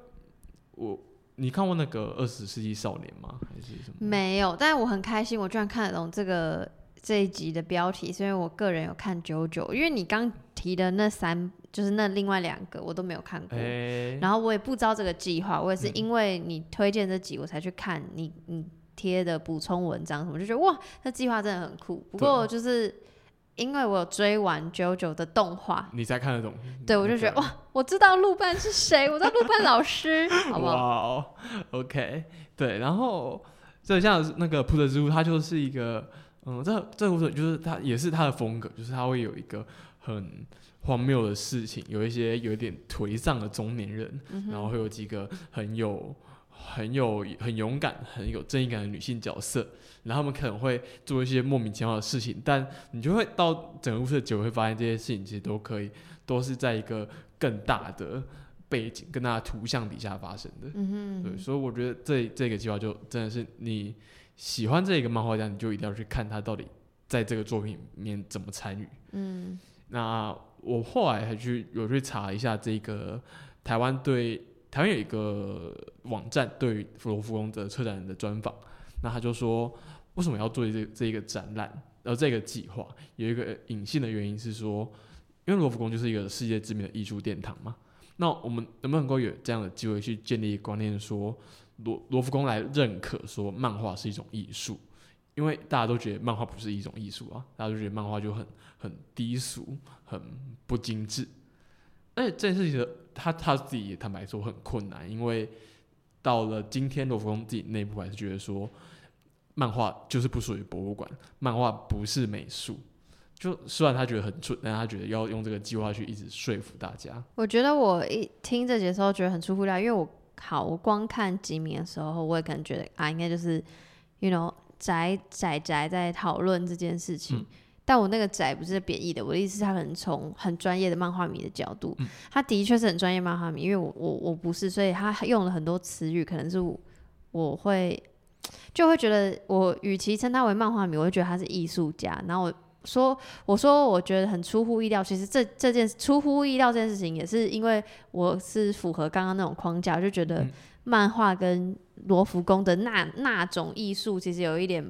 我你看过那个《二十世纪少年》吗？还是什么？没有，但是我很开心，我居然看得懂这个这一集的标题，是因为我个人有看九九，因为你刚提的那三，就是那另外两个我都没有看过。哎、然后我也不知道这个计划，我也是嗯因为你推荐这集，我才去看你你贴的补充文章什么，就觉得哇，那计划真的很酷。不过就是因为我有追完 JoJo 的动画，你才看得懂？对我就觉得哇，我知道陆班是谁，我知道陆班老师，好不好？哦，OK，对，然后这像那个普泽之路，它就是一个，嗯，这这个故事就是它也是它的风格，就是它会有一个很荒谬的事情，有一些有一点颓丧的中年人，嗯然后会有几个很有很有很勇敢、很有正义感的女性角色，然后他们可能会做一些莫名其妙的事情，但你就会到整个故事的结尾会发现这些事情其实都可以都是在一个更大的背景、更大的图像底下发生的。嗯对，所以我觉得这这个计划就真的是你喜欢这一个漫画家，你就一定要去看他到底在这个作品里面怎么参与。嗯那我后来还去有去查一下这个台湾对台湾有一个网站对于罗浮宫的策展人的专访，那他就说为什么要做这这一个展览，然后这个计划有一个隐性的原因是说，因为罗浮宫就是一个世界知名的艺术殿堂嘛。那我们能不能够有这样的机会去建立观念，说罗罗浮宫来认可说漫画是一种艺术？因为大家都觉得漫画不是一种艺术啊，大家都觉得漫画就很很低俗、很不精致。而且这件事情他他自己也坦白说很困难，因为到了今天罗浮宫自己内部还是觉得说，漫画就是不属于博物馆，漫画不是美术。就虽然他觉得很蠢，但他觉得要用这个计划去一直说服大家。我觉得我一听这节的时候觉得很出乎意料，因为我好我光看吉米的时候，我也可能觉得啊，应该就是，you know。宅宅宅在讨论这件事情，但我那个宅不是贬义的，我的意思是，他可能从很专业的漫画迷的角度，他的确是很专业漫画迷，因为我我我不是，所以他用了很多词语，可能是我会就会觉得，我与其称他为漫画迷，我会觉得他是艺术家。然后我说，我说我觉得很出乎意料，其实这这件出乎意料这件事情，也是因为我是符合刚刚那种框架，就觉得。漫画跟罗浮宫的那那种艺术其实有一点，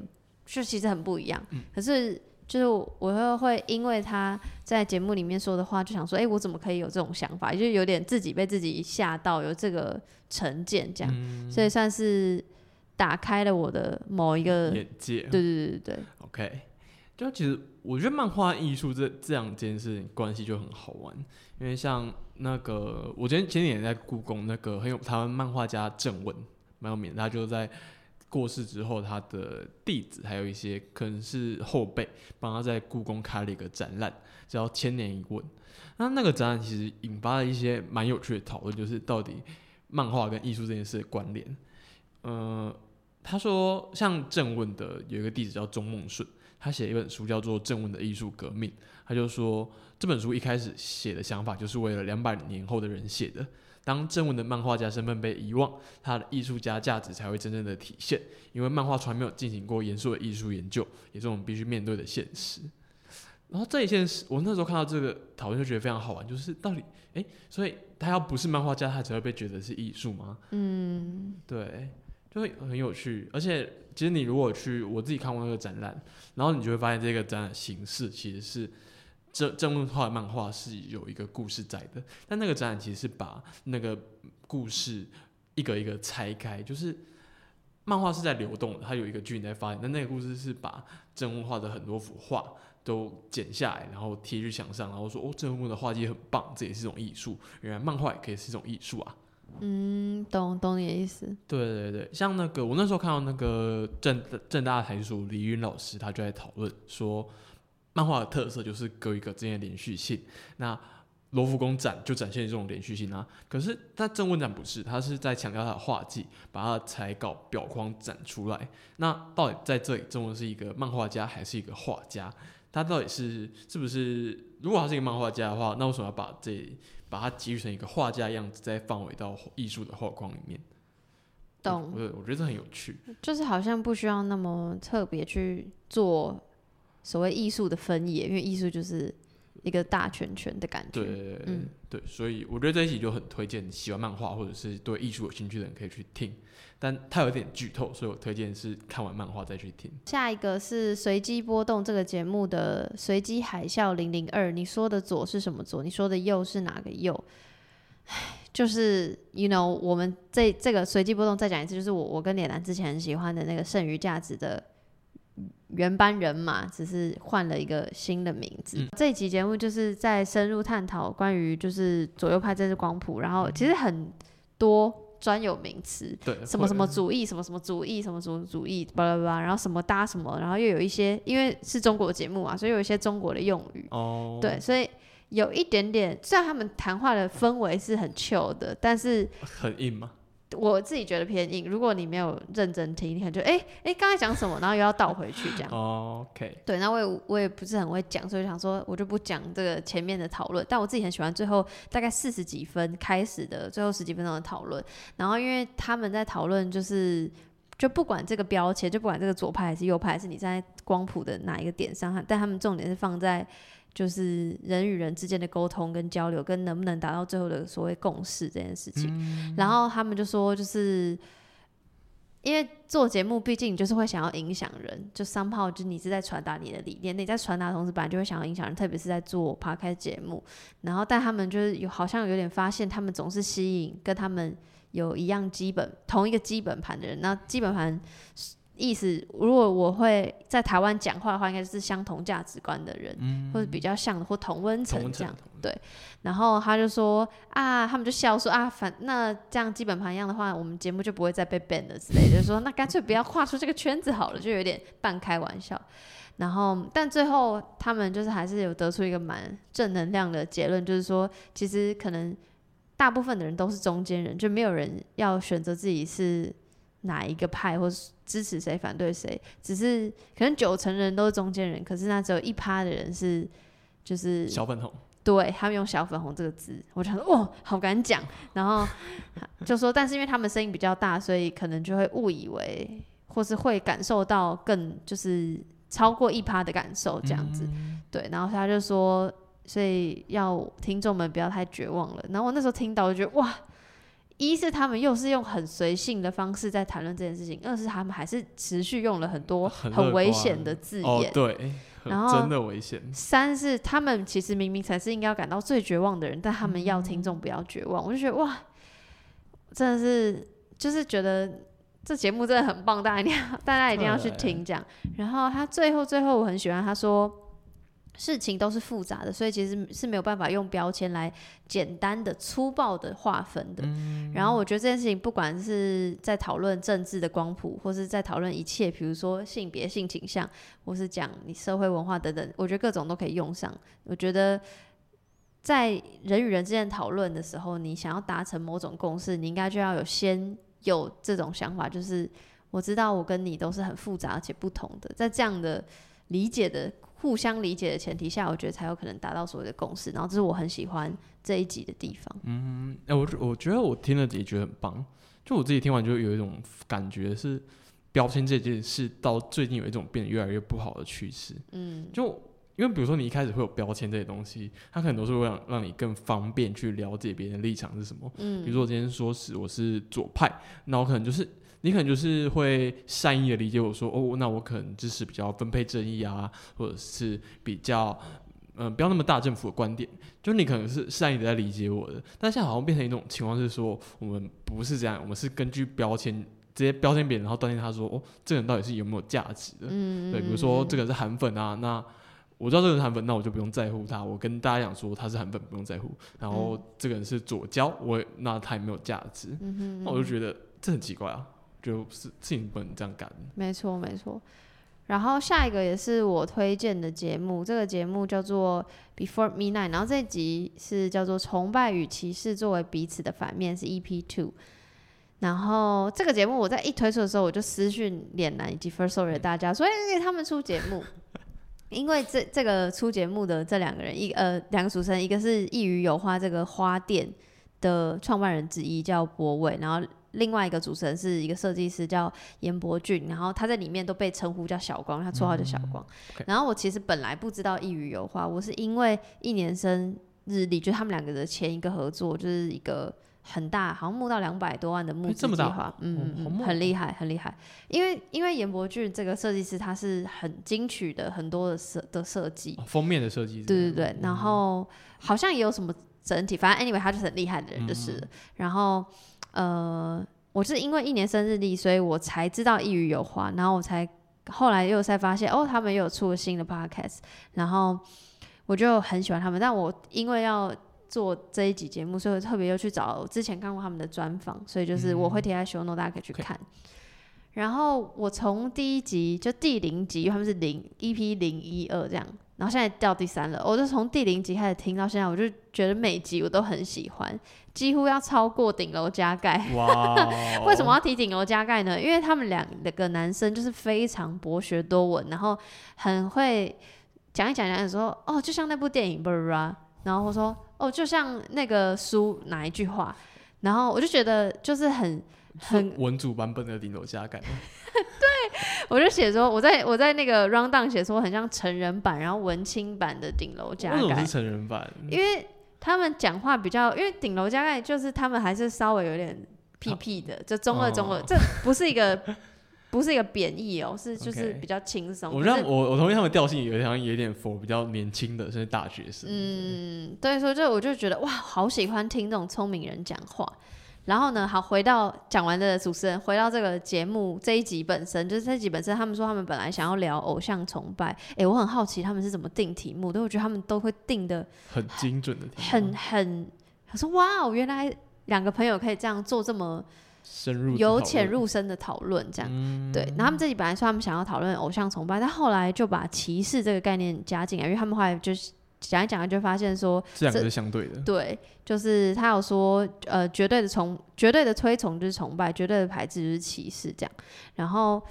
就其实很不一样。可是就是我会会因为他在节目里面说的话，就想说，哎，我怎么可以有这种想法？就有点自己被自己吓到，有这个成见这样，所以算是打开了我的某一个眼界。对对对对 OK，就其实我觉得漫画艺术这这两件事情关系就很好玩，因为像。那个，我前前几年在故宫，那个很有台湾漫画家郑文，蛮有名。他就在过世之后，他的弟子还有一些可能是后辈，帮他在故宫开了一个展览，叫《千年一问》。那那个展览其实引发了一些蛮有趣的讨论，就是到底漫画跟艺术这件事的关联。呃，他说，像郑问的有一个弟子叫钟梦顺，他写一本书叫做《郑问的艺术革命》，他就说。这本书一开始写的想法就是为了两百年后的人写的。当正文的漫画家身份被遗忘，他的艺术家价值才会真正的体现。因为漫画从来没有进行过严肃的艺术研究，也是我们必须面对的现实。然后这一件事，我那时候看到这个讨论就觉得非常好玩，就是到底，哎，所以他要不是漫画家，他才会被觉得是艺术吗？嗯，对，就会很有趣。而且，其实你如果去我自己看过那个展览，然后你就会发现这个展览形式其实是。正正文化的漫画是有一个故事在的，但那个展览其实是把那个故事一个一个拆开，就是漫画是在流动的，它有一个剧情在发展，但那个故事是把正文画的很多幅画都剪下来，然后贴去墙上，然后说哦，正文的画技很棒，这也是一种艺术，原来漫画也可以是一种艺术啊。嗯，懂懂你的意思。对对对，像那个我那时候看到那个正正大台书李云老师，他就在讨论说。漫画的特色就是隔一个之间的连续性，那罗浮宫展就展现这种连续性啊。可是他正文展不是，他是在强调他的画技，把他的彩稿表框展出来。那到底在这里，正文是一个漫画家还是一个画家？他到底是是不是？如果他是一个漫画家的话，那为什么要把这把它给予成一个画家样子，再放回到艺术的画框里面？懂？我我觉得这很有趣，就是好像不需要那么特别去做。所谓艺术的分野，因为艺术就是一个大圈圈的感觉。对，嗯，对，所以我觉得这一集就很推荐喜欢漫画或者是对艺术有兴趣的人可以去听，但它有点剧透，所以我推荐是看完漫画再去听。下一个是随机波动这个节目的随机海啸零零二，你说的左是什么左？你说的右是哪个右？就是 you know，我们这这个随机波动再讲一次，就是我我跟脸男之前很喜欢的那个剩余价值的。原班人马只是换了一个新的名字。这一集节目就是在深入探讨关于就是左右派政治光谱，然后其实很多专有名词，对，什么什么主义，什么什么主义，什么什么主义，巴拉巴拉，然后什么搭什么，然后又有一些因为是中国节目嘛，所以有一些中国的用语。哦，对，所以有一点点，虽然他们谈话的氛围是很 chill 的，但是很硬吗？我自己觉得偏硬，如果你没有认真听，你可能就哎哎刚才讲什么，然后又要倒回去这样。OK。对，那我也我也不是很会讲，所以想说我就不讲这个前面的讨论。但我自己很喜欢最后大概四十几分开始的最后十几分钟的讨论。然后因为他们在讨论，就是就不管这个标签，就不管这个左派还是右派，还是你在光谱的哪一个点上，但他们重点是放在。就是人与人之间的沟通跟交流，跟能不能达到最后的所谓共识这件事情。然后他们就说，就是因为做节目，毕竟你就是会想要影响人，就三炮，就你是在传达你的理念，你在传达同时，本来就会想要影响人，特别是在做 p 开节目，然后但他们就是有好像有点发现，他们总是吸引跟他们有一样基本同一个基本盘的人，那基本盘。意思，如果我会在台湾讲话的话，应该是相同价值观的人，或者比较像或同温层这样。对，然后他就说啊，他们就笑说啊，反那这样基本盘一样的话，我们节目就不会再被 ban 了之类的。就说那干脆不要跨出这个圈子好了，就有点半开玩笑。然后，但最后他们就是还是有得出一个蛮正能量的结论，就是说其实可能大部分的人都是中间人，就没有人要选择自己是。哪一个派，或是支持谁、反对谁，只是可能九成人都是中间人，可是那只有一趴的人是就是小粉红。对他们用“小粉红”这个字，我就说哇，好敢讲。然后 就说，但是因为他们声音比较大，所以可能就会误以为，或是会感受到更就是超过一趴的感受这样子。对，然后他就说，所以要听众们不要太绝望了。然后我那时候听到，我就觉得哇。一是他们又是用很随性的方式在谈论这件事情，二是他们还是持续用了很多很危险的字眼，对，然后真的危险。三是他们其实明明才是应该要感到最绝望的人，但他们要听众不要绝望，我就觉得哇，真的是就是觉得这节目真的很棒，大家一定要大家一定要去听这样。然后他最后最后我很喜欢他说。事情都是复杂的，所以其实是没有办法用标签来简单的、粗暴的划分的。然后我觉得这件事情，不管是在讨论政治的光谱，或是在讨论一切，比如说性别、性倾向，或是讲你社会文化等等，我觉得各种都可以用上。我觉得在人与人之间讨论的时候，你想要达成某种共识，你应该就要有先有这种想法，就是我知道我跟你都是很复杂而且不同的，在这样的理解的。互相理解的前提下，我觉得才有可能达到所谓的共识。然后这是我很喜欢这一集的地方。嗯，哎，我我觉得我听了也觉得很棒。就我自己听完就有一种感觉是，标签这件事到最近有一种变得越来越不好的趋势。嗯，就因为比如说你一开始会有标签这些东西，它可能都是为了让你更方便去了解别人的立场是什么。嗯，比如说我今天说是我是左派，那我可能就是。你可能就是会善意的理解我说哦，那我可能支持比较分配正义啊，或者是比较嗯不要那么大政府的观点，就你可能是善意的在理解我的。但现在好像变成一种情况是说，我们不是这样，我们是根据标签直接标签别人，然后断定他说哦，这个人到底是有没有价值的。嗯对，比如说这个人是韩粉啊，那我知道这个人韩粉，那我就不用在乎他。我跟大家讲说他是韩粉，不用在乎。然后这个人是左交，我那他也没有价值。嗯那我就觉得这很奇怪啊。就是自己不能这样干。没错，没错。然后下一个也是我推荐的节目，这个节目叫做《Before Midnight》，然后这集是叫做《崇拜与歧视作为彼此的反面》，是 EP Two。然后这个节目我在一推出的时候，我就私讯脸男以及 First Story 大家，说以他们出节目，因为这这个出节目的这两个人，一呃两个主持人，一个是一鱼有花这个花店的创办人之一叫博伟，然后。另外一个主持人是一个设计师，叫严伯俊，然后他在里面都被称呼叫小光，他绰号叫小光。然后我其实本来不知道一语有话，我是因为一年生日历，就他们两个的前一个合作，就是一个很大，好像募到两百多万的募资计划，嗯嗯，很厉害，很厉害。因为因为严伯俊这个设计师，他是很精取的，很多的设的设计，封面的设计，对对对。然后好像也有什么整体，反正 anyway 他就是很厉害的人，就是。然后。呃，我是因为一年生日历，所以我才知道一语有话，然后我才后来又才发现，哦，他们又有出了新的 podcast，然后我就很喜欢他们。但我因为要做这一集节目，所以我特别又去找之前看过他们的专访，所以就是我会贴在 show note，大家可以去看。然后我从第一集就第零集，他们是零 EP 零一二这样。然后现在掉第三了，我就从第零集开始听到现在，我就觉得每集我都很喜欢，几乎要超过顶楼加盖。哇！为什么要提顶楼加盖呢？因为他们两个男生就是非常博学多闻，然后很会讲一讲讲说哦，就像那部电影 b r a，然后说哦，就像那个书哪一句话，然后我就觉得就是很很文主版本的顶楼加盖。对，我就写说，我在我在那个 round down 写说，很像成人版，然后文青版的顶楼加盖。为什么是成人版？因为他们讲话比较，因为顶楼加盖就是他们还是稍微有点屁屁的，就中二中二，哦这不是一个 不是一个贬义哦，是就是 OK 比较轻松。我让我我同意他们调性有点像有点 for 比较年轻的，甚至大学生。嗯，对，所以就我就觉得哇，好喜欢听这种聪明人讲话。然后呢，好，回到讲完的主持人，回到这个节目这一集本身，就是这一集本身，他们说他们本来想要聊偶像崇拜，诶，我很好奇他们是怎么定题目，但我觉得他们都会定的很精准的题目，很很，我说哇哦，原来两个朋友可以这样做这么深入由浅入深的讨论，这样。嗯对，然后他们自己本来说他们想要讨论偶像崇拜，但后来就把歧视这个概念加进来，因为他们后来就是讲一讲就发现说，这两个是相对的。对，就是他有说，呃，绝对的崇，绝对的推崇就是崇拜，绝对的排斥就是歧视这样。然后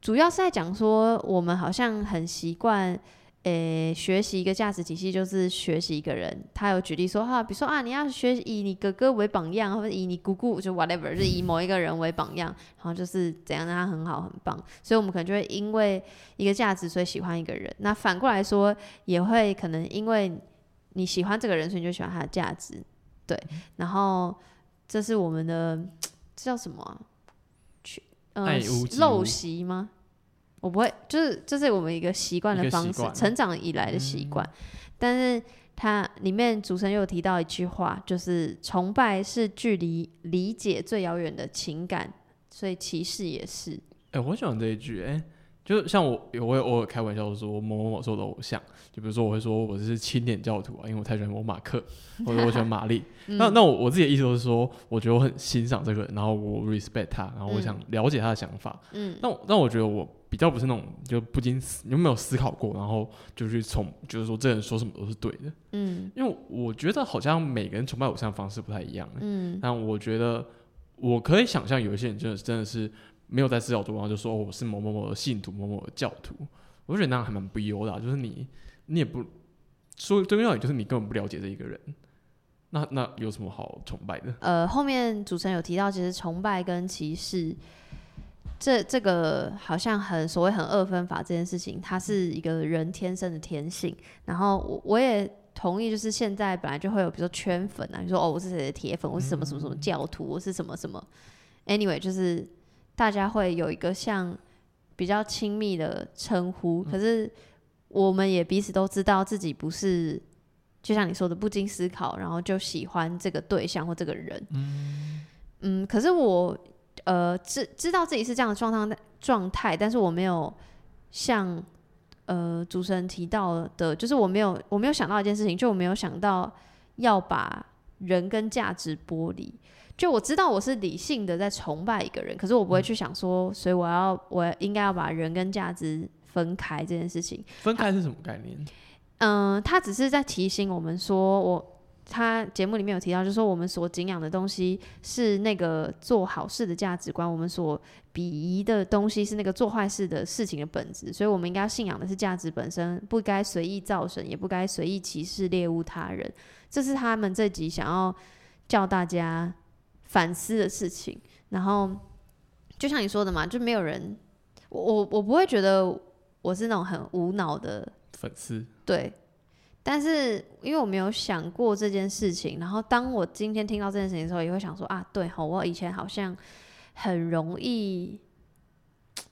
主要是在讲说，我们好像很习惯，诶、学习一个价值体系，就是学习一个人。他有举例说，哈、比如说啊，你要学以你哥哥为榜样，或者以你姑姑就 whatever，就是以某一个人为榜样，然后就是怎样让他很好很棒。所以我们可能就会因为一个价值，所以喜欢一个人。那反过来说，也会可能因为你喜欢这个人，所以你就喜欢他的价值，对。然后这是我们的 这叫什么、啊？去呃陋习吗？我不会，就是这是我们一个习惯的方式，成长以来的习惯。但是它里面主持人又有提到一句话，就是崇拜是距离理解最遥远的情感，所以歧视也是。哎、我很喜欢这一句、哎，就像我，我有我有开玩笑说某某某是我的偶像，就比如说我会说我是青年教徒啊，因为我太喜欢我马克，或者我喜欢玛丽。那那我我自己的意思就是说，我觉得我很欣赏这个人，然后我 respect 他，然后我想了解他的想法。嗯，那我那我觉得我比较不是那种就不经思，有没有思考过，然后就去从就是说这人说什么都是对的。嗯因为我觉得好像每个人崇拜偶像的方式不太一样。嗯但我觉得我可以想象有一些人真的真的是没有在思考中，然后就说、哦、我是某某某的信徒，某某的教徒。我觉得那样还蛮不优的啊、就是你你也不说最重要，也就是你根本不了解这一个人，那那有什么好崇拜的？呃，后面主持人有提到，其实崇拜跟歧视，这这个好像很所谓很二分法这件事情，它是一个人天生的天性。然后我我也同意，就是现在本来就会有，比如说圈粉啊，你说哦我是谁的铁粉，我是什么什么什么教徒，我是什么什么，anyway，就是大家会有一个像比较亲密的称呼，可是我们也彼此都知道自己不是。就像你说的，不经思考，然后就喜欢这个对象或这个人。嗯可是我呃知知道自己是这样的状态状态，但是我没有像呃主持人提到的，就是我没有我没有想到一件事情，就我没有想到要把人跟价值剥离。就我知道我是理性的在崇拜一个人，可是我不会去想说，所以我要我应该要把人跟价值分开这件事情。分开是什么概念？嗯，他只是在提醒我们说，我他节目里面有提到，就是说我们所敬仰的东西是那个做好事的价值观，我们所鄙夷的东西是那个做坏事的事情的本质，所以我们应该信仰的是价值本身，不该随意造神，也不该随意歧视猎物他人。这是他们这集想要叫大家反思的事情。然后就像你说的嘛，就没有人，我我我不会觉得我是那种很无脑的粉丝。对，但是因为我没有想过这件事情，然后当我今天听到这件事情的时候，也会想说啊，对吼，我以前好像很容易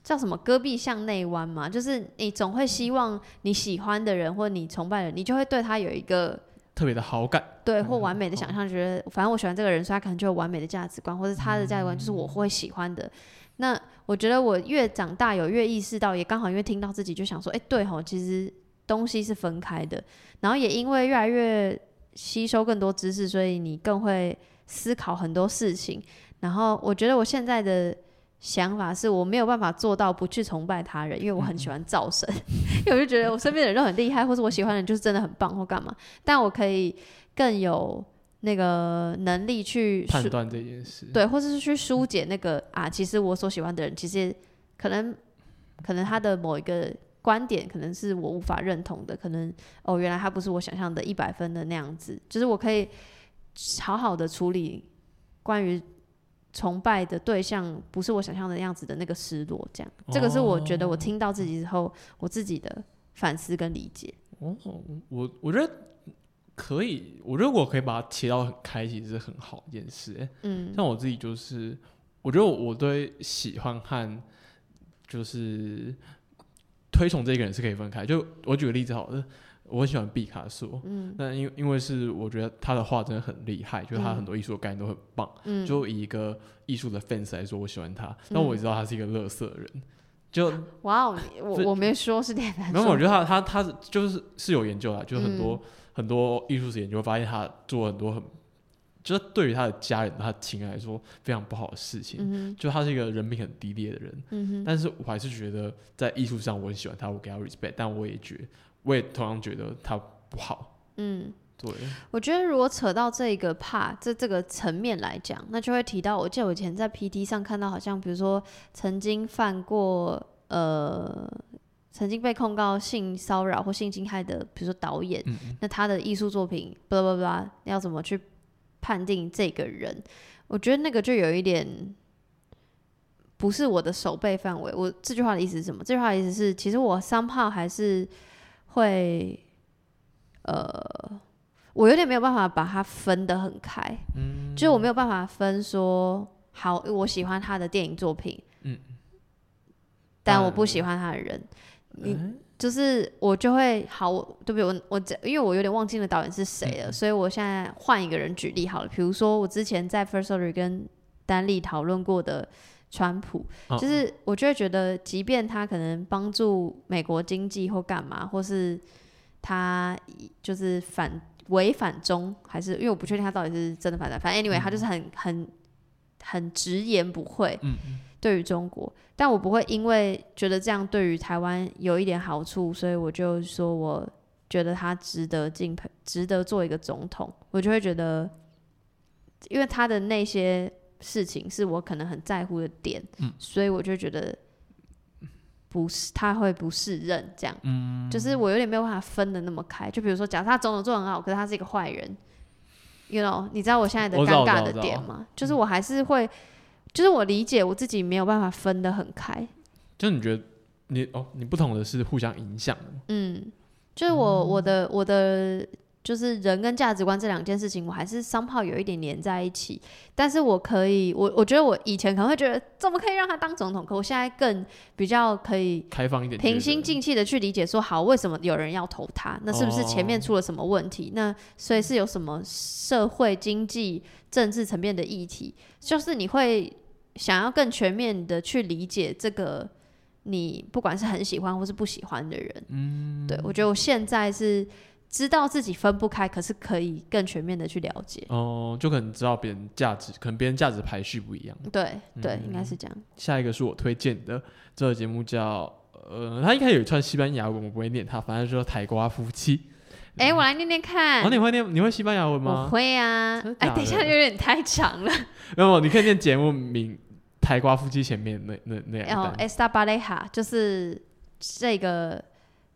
叫什么戈壁向内弯嘛，就是你总会希望你喜欢的人或你崇拜的人，你就会对他有一个特别的好感，对或完美的想象，觉得反正我喜欢这个人，所以他可能就有完美的价值观，或者他的价值观就是我会喜欢的。那我觉得我越长大有越意识到，也刚好因为听到自己就想说，哎、对吼，其实东西是分开的。然后也因为越来越吸收更多知识，所以你更会思考很多事情。然后我觉得我现在的想法是我没有办法做到不去崇拜他人，因为我很喜欢造神，因为我就觉得我身边的人都很厉害，或者我喜欢的人就是真的很棒或干嘛。但我可以更有那个能力去判断这件事。对，或者是去疏解那个啊，其实我所喜欢的人，其实可能可能他的某一个观点，可能是我无法认同的，可能哦，原来他不是我想象的一百分的那样子，就是我可以好好的处理关于崇拜的对象不是我想象的样子的那个失落，这样，这个是我觉得我听到自己之后，我自己的反思跟理解。哦，我我觉得可以，我如果可以把它切到很开，其实是很好一件事、欸。嗯像我自己就是，我觉得我对喜欢和就是推崇这个人是可以分开。就我举个例子好了，我很喜欢毕卡索，嗯那因因为是我觉得他的画真的很厉害，就是他嗯很多艺术的概念都很棒。嗯，就以一个艺术的 fans 来说，我喜欢他，但我也知道他是一个乐色人。就哇哦，我我没说是点难没有，我觉，得他他他就是是有研究的啊，就是很多、嗯很多艺术史研究发现他做很多很，就是对于他的家人、他的亲人来说非常不好的事情。嗯就他是一个人品很低劣的人，嗯哼，但是我还是觉得在艺术上我很喜欢他，我给他 respect，但我也觉我也同样觉得他不好。嗯。对，我觉得如果扯到这个 part 这这个层面来讲，那就会提到，我记得我以前在 PT 上看到，好像比如说曾经犯过呃，曾经被控告性骚扰或性侵害的，比如说导演，嗯嗯那他的艺术作品，巴拉巴拉，要怎么去判定这个人？我觉得那个就有一点不是我的手背范围。我这句话的意思是什么？这句话的意思是，其实我 somehow 还是会，呃，我有点没有办法把它分得很开，嗯，就是我没有办法分说，好，我喜欢他的电影作品，嗯，但我不喜欢他的人。你嗯就是我就会好，我对不对？我我这因为我有点忘记了导演是谁了，所以我现在换一个人举例好了。比如说我之前在 First Story 跟丹利讨论过的川普，哦就是我就会觉得，即便他可能帮助美国经济或干嘛，或是他就是反违反中，还是因为我不确定他到底是真的反对，反正 anyway，、他就是很很很直言不讳，嗯嗯对于中国，但我不会因为觉得这样对于台湾有一点好处，所以我就说我觉得他值得敬佩，值得做一个总统，我就会觉得，因为他的那些事情是我可能很在乎的点，嗯所以我就觉得不是他会不适任这样，嗯，就是我有点没有办法分的那么开，就比如说，假设他总统做很好，可是他是一个坏人，you know，你知道我现在的尴尬的点吗？就是我还是会，就是我理解我自己没有办法分得很开，就你觉得你哦，你不同的是互相影响的吗？嗯，就是我我的我的就是人跟价值观这两件事情，我还是 somehow 有一点连在一起。但是我可以，我我觉得我以前可能会觉得怎么可以让他当总统，可我现在更比较可以开放一点，平心静气的去理解说，好，为什么有人要投他？那是不是前面出了什么问题？那所以是有什么社会、经济、政治层面的议题？就是你会想要更全面的去理解这个你不管是很喜欢或是不喜欢的人。嗯，对我觉得我现在是知道自己分不开，可是可以更全面的去了解。哦，就可能知道别人价值，可能别人价值排序不一样。对对，应该是这样。下一个是我推荐的，这个节目叫呃，它一开始有一串西班牙文，我不会念它，反正就叫台瓜夫妻。哎、我来念念看。哦，你会念？你会西班牙文吗我？会啊哎，假等一下有点太长了。没有，你可以念节目名“台瓜夫妻”前面那那那然后两单。esta pareja 就是这个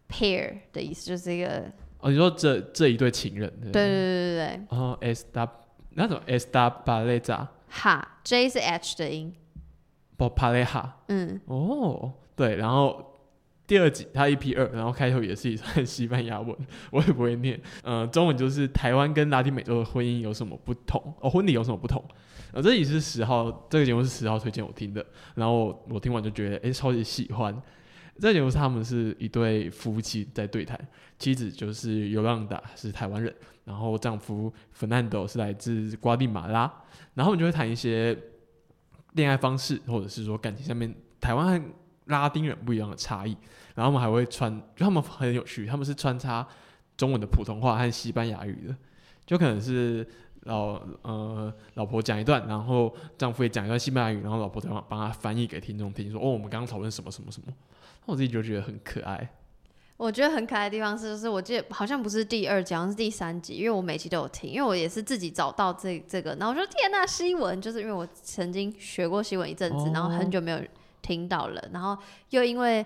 pair 的意思，就是一个哦，你说这这一对情人，对对对对对对，然后 esta 那种 esta pareja 哈 J 是 H 的音，不 pareja 嗯，哦，对，然后第二集他一 P 二，然后开头也是一串西班牙文，我也不会念。呃，中文就是台湾跟拉丁美洲的婚姻有什么不同？哦，婚礼有什么不同？呃，这里是十号，这个节目是十号推荐我听的，然后我我听完就觉得，哎、超级喜欢。这个节目是他们是一对夫妻在对谈，妻子就是尤浪达是台湾人，然后丈夫 Fernando 是来自瓜地马拉，然后我们就会谈一些恋爱方式，或者是说感情上面台湾和拉丁人不一样的差异。然后我们还会穿，就他们很有趣，他们是穿插中文的普通话和西班牙语的，就可能是老呃老婆讲一段，然后丈夫也讲一段西班牙语，然后老婆再帮帮他翻译给听众听，说哦我们刚刚讨论什么什么什么，我自己就觉得很可爱。我觉得很可爱的地方是，就是我记得好像不是第二集，好像是第三集，因为我每集都有听，因为我也是自己找到这这个，然后我说天呐，西文就是因为我曾经学过西文一阵子，哦然后很久没有听到了，然后又因为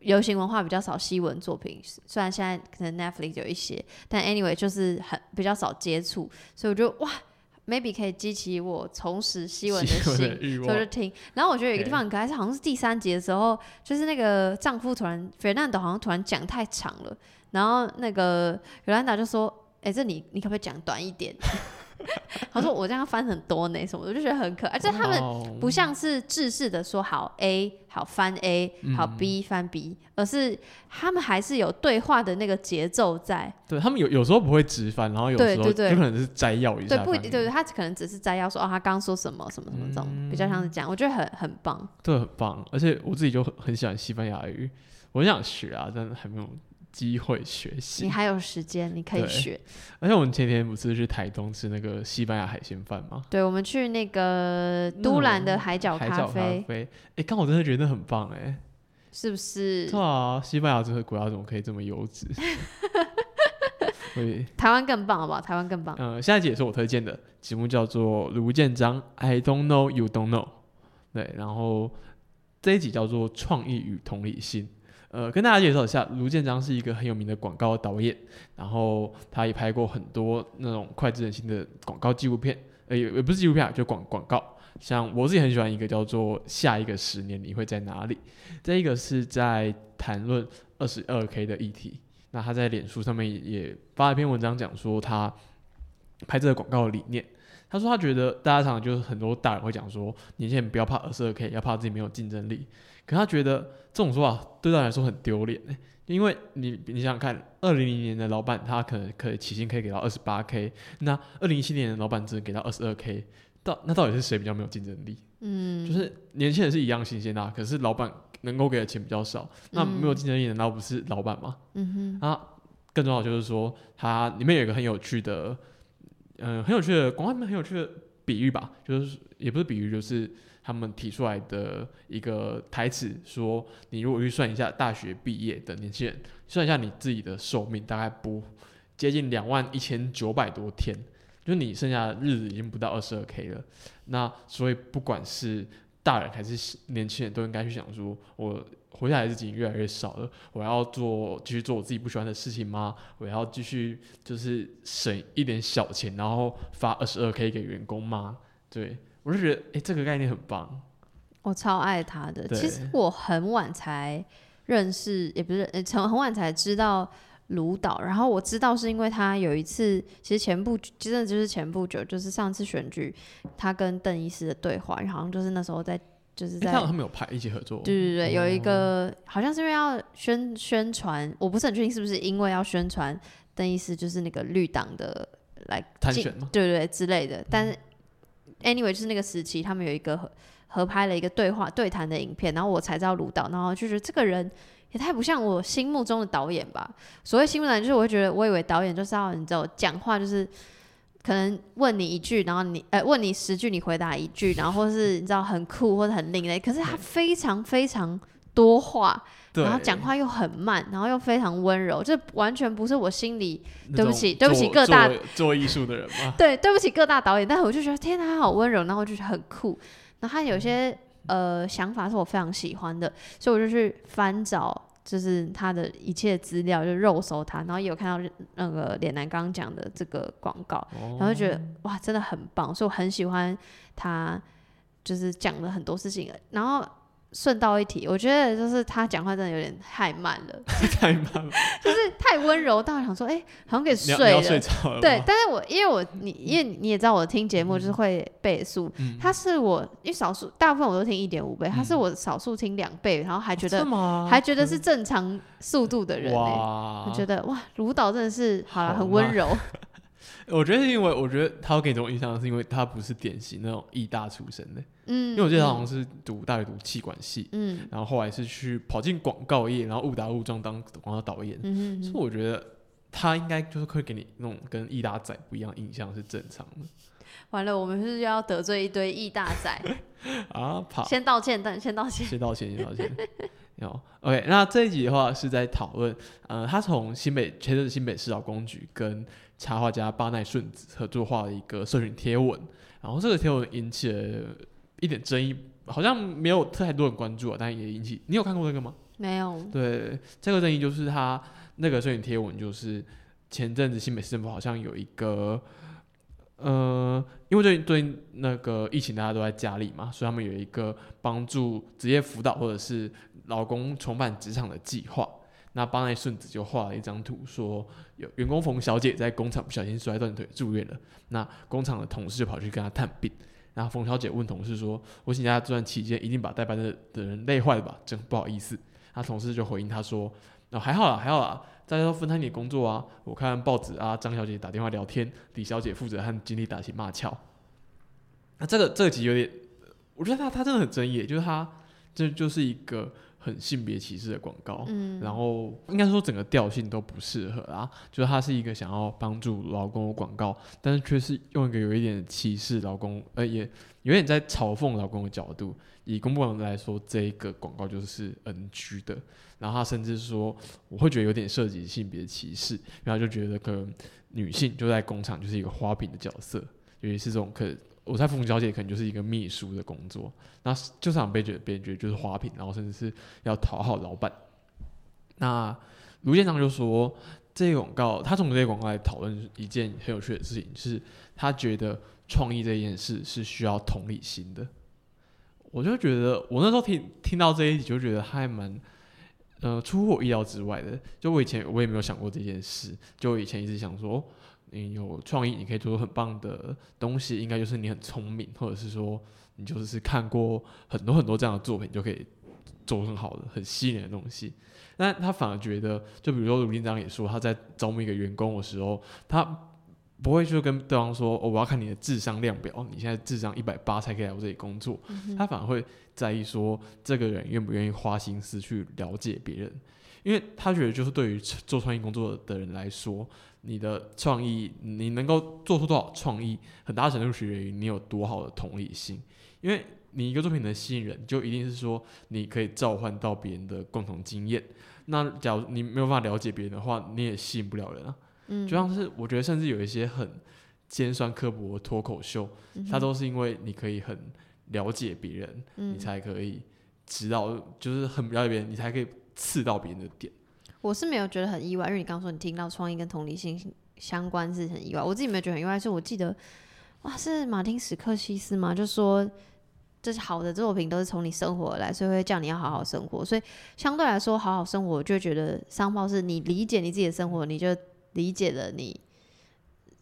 流行文化比较少西文作品，虽然现在可能 Netflix 有一些，但 anyway 就是很比较少接触，所以我就哇，maybe 可以激起我重拾希文的心所以我就，听。然后我觉得有一个地方很可爱，是好像是第三集的时候，就是那个丈夫突然 Fernando 好像突然讲太长了，然后那个尤兰达就说。哎、这你你可不可以讲短一点？他说我这样翻很多呢，什么，我就觉得很可爱。而且他们们不像是制式的说好 A 好翻 A 好嗯 B 翻 B，、而是他们还是有对话的那个节奏在。对他们有有时候不会直翻，然后有时候对对对有可能是摘要一下对，不一定，对对，他可能只是摘要说哦，他刚刚说什么什么什么这种，比较像是这样，我觉得很很棒。对，很棒。而且我自己就很很喜欢西班牙语，我很想学啊，但是还没有机会学习你。还有时间，你可以学。而且我们前天不是去台东吃那个西班牙海鲜饭吗？对，我们去那个都兰的海角咖啡，啡，哎，刚好真的觉得那很棒哎。是不是？对啊，西班牙这个国家怎么可以这么优质？所以，台湾更棒，好不好？台湾更棒。呃，下一集也是我推荐的节目，叫做《卢建章 I Don't Know You Don't Know》。对，然后这一集叫做《创意与同理心》。呃，跟大家介绍一下，卢建章是一个很有名的广告导演，然后他也拍过很多那种脍炙人心的广告纪录片，呃，也也不是纪录片啊，就广广告。像我自己很喜欢一个叫做《下一个十年你会在哪里》，这一个是在谈论二十二 K 的议题。那他在脸书上面也发了一篇文章，讲说他拍这个广告的理念。他说他觉得大家常常就是很多大人会讲说，年轻人不要怕二十二 K，要怕自己没有竞争力。可他觉得这种说法对他来说很丢脸欸因为你你想想看，二零零年的老板他可能可以起薪可以给到二十八 K，那二零一七年的老板只能给到二十二 K，到那到底是谁比较没有竞争力？嗯，就是年轻人是一样新鲜的啊、可是老板能够给的钱比较少，那没有竞争力，难道不是老板吗？嗯啊，更重要的就是说，它里面有一个很有趣的，嗯、很有趣的广告里面很有趣的比喻吧，就是也不是比喻，就是他们提出来的一个台词，说你如果去算一下大学毕业的年轻人，算一下你自己的寿命，大概不接近两万一千九百多天，就你剩下的日子已经不到二十二 K 了。那所以不管是大人还是年轻人，都应该去想说，我活下来的日子已经越来越少了，我要做继续做我自己不喜欢的事情吗？我要继续就是省一点小钱，然后发二十二 K 给员工吗？对我就觉得，哎、这个概念很棒。我超爱他的。其实我很晚才认识，也不是，呃，从很晚才知道卢导。然后我知道是因为他有一次，其实前不久，真的就是前不久，就是上次选举，他跟邓医师的对话，好像就是那时候在，就是哎、在他他们有拍一起合作，对对对，有一哦个好像是因为要宣宣传，我不是很确定是不是因为要宣传邓医师就是那个绿党的来进参选吗？对对对之类的。但是 anyway 就是那个时期，他们有一个合合拍了一个对话对谈的影片，然后我才知道卢导，然后就觉得这个人也太不像我心目中的导演吧。所谓心目中的就是我会觉得我以为导演就是要你知道讲话就是。可能问你一句，然后你呃问你十句，你回答一句，然后或是你知道很酷或者很另类，可是他非常非常多话，对，然后讲话又很慢，然后又非常温柔，这完全不是我心里对不起对不起各大做做艺术的人嘛，对对不起各大导演，但是我就觉得天哪，他好温柔，然后我就觉得很酷，然后他有些呃想法是我非常喜欢的，所以我就去翻找。就是他的一切资料，就肉搜他，然后也有看到那个脸男刚刚讲的这个广告，然后就觉得哇，真的很棒，所以我很喜欢他，就是讲了很多事情。然后顺道一提，我觉得就是他讲话真的有点太慢了，太慢了，就是太温柔到想说，哎、好像给你睡了。对但是我因为我你因为你也知道我听节目就是会倍速，嗯。他是我因为少数大部分我都听一点五倍，他是我少数听两倍，然后还觉得？还觉得是正常速度的人呢、哇，我觉得哇，卢导真的是好了，很温柔，我觉得是因为我觉得他会给你这种印象，是因为他不是典型那种艺大出身的，嗯，因为我记得他好像是读大学读气管系，嗯然后后来是去跑进广告业，然后误打误撞当广告导演，嗯嗯所以我觉得他应该就是会给你那种跟艺大仔不一样的印象是正常的完了，我们是要得罪一堆艺大仔，啊。跑，先道歉，但先道歉，先道歉，先道歉。有 OK，那这一集的话是在讨论，呃，他从新北前阵子新北市劳工局跟插画家巴奈顺子合作画了一个社群贴文，然后这个贴文引起了一点争议，好像没有太多人关注啊，但也引起，你有看过这个吗？没有，对，这个争议就是他那个摄影贴文，就是前阵子新北市政府好像有一个，呃，因为最近最那个疫情大家都在家里嘛，所以他们有一个帮助职业辅导或者是老公重返职场的计划。那邦奈顺子就画了一张图，说有员工冯小姐在工厂不小心摔断腿住院了，那工厂的同事就跑去跟她探病。然后冯小姐问同事说：“我请假这段期间一定把代班的的人累坏了吧？真不好意思。”那同事就回应她说：“哦，还好啦，还好啦，大家都分摊点工作啊。我看报纸啊，张小姐打电话聊天，李小姐负责和经理打情骂俏。那这个这个其实有点，我觉得他他真的很争议，就是他这就是一个很性别歧视的广告。嗯，然后应该说整个调性都不适合啊，就是他是一个想要帮助劳工的广告，但是却是用一个有一点歧视劳工，呃，也有点在嘲讽劳工的角度。以公部门来说，这一个广告就是 NG 的。然后他甚至说，我会觉得有点涉及性别歧视，然后就觉得可能女性就在工厂就是一个花瓶的角色，尤其是这种可我在冯小姐可能就是一个秘书的工作，那就常被觉得别人觉得就是花瓶，然后甚至是要讨好老板。那卢建章就说，这个广告他从这个广告来讨论一件很有趣的事情，是他觉得创意这件事是需要同理心的。我就觉得我那时候听听到这一集就觉得还蛮。呃，出乎我意料之外的，就我以前我也没有想过这件事。就我以前一直想说，你有创意，你可以做出很棒的东西，应该就是你很聪明，或者是说你就是看过很多很多这样的作品，就可以做很好的、很吸引人的东西。但他反而觉得，就比如说卢林章也说，他在招募一个员工的时候，他。不会就跟对方说，哦，我要看你的智商量表，你现在智商一百八才可以来我这里工作。他反而会在意说，这个人愿不愿意花心思去了解别人，因为他觉得就是对于做创意工作的人来说，你的创意，你能够做出多少创意，很大程度取决于你有多好的同理心。因为你一个作品能吸引人，就一定是说你可以召唤到别人的共同经验。那假如你没有办法了解别人的话，你也吸引不了人啊。就像是我觉得，甚至有一些很尖酸刻薄的脱口秀，它都是因为你可以很了解别人，你才可以知道，就是很了解别人，你才可以刺到别人的点。我是没有觉得很意外，因为你刚说你听到创意跟同理心相关是很意外。我自己没有觉得很意外，是我记得哇，是马丁史克西斯吗？就说这是好的作品都是从你生活而来，所以会叫你要好好生活。所以相对来说，好好生活，就觉得商报是你理解你自己的生活，你就。理解了你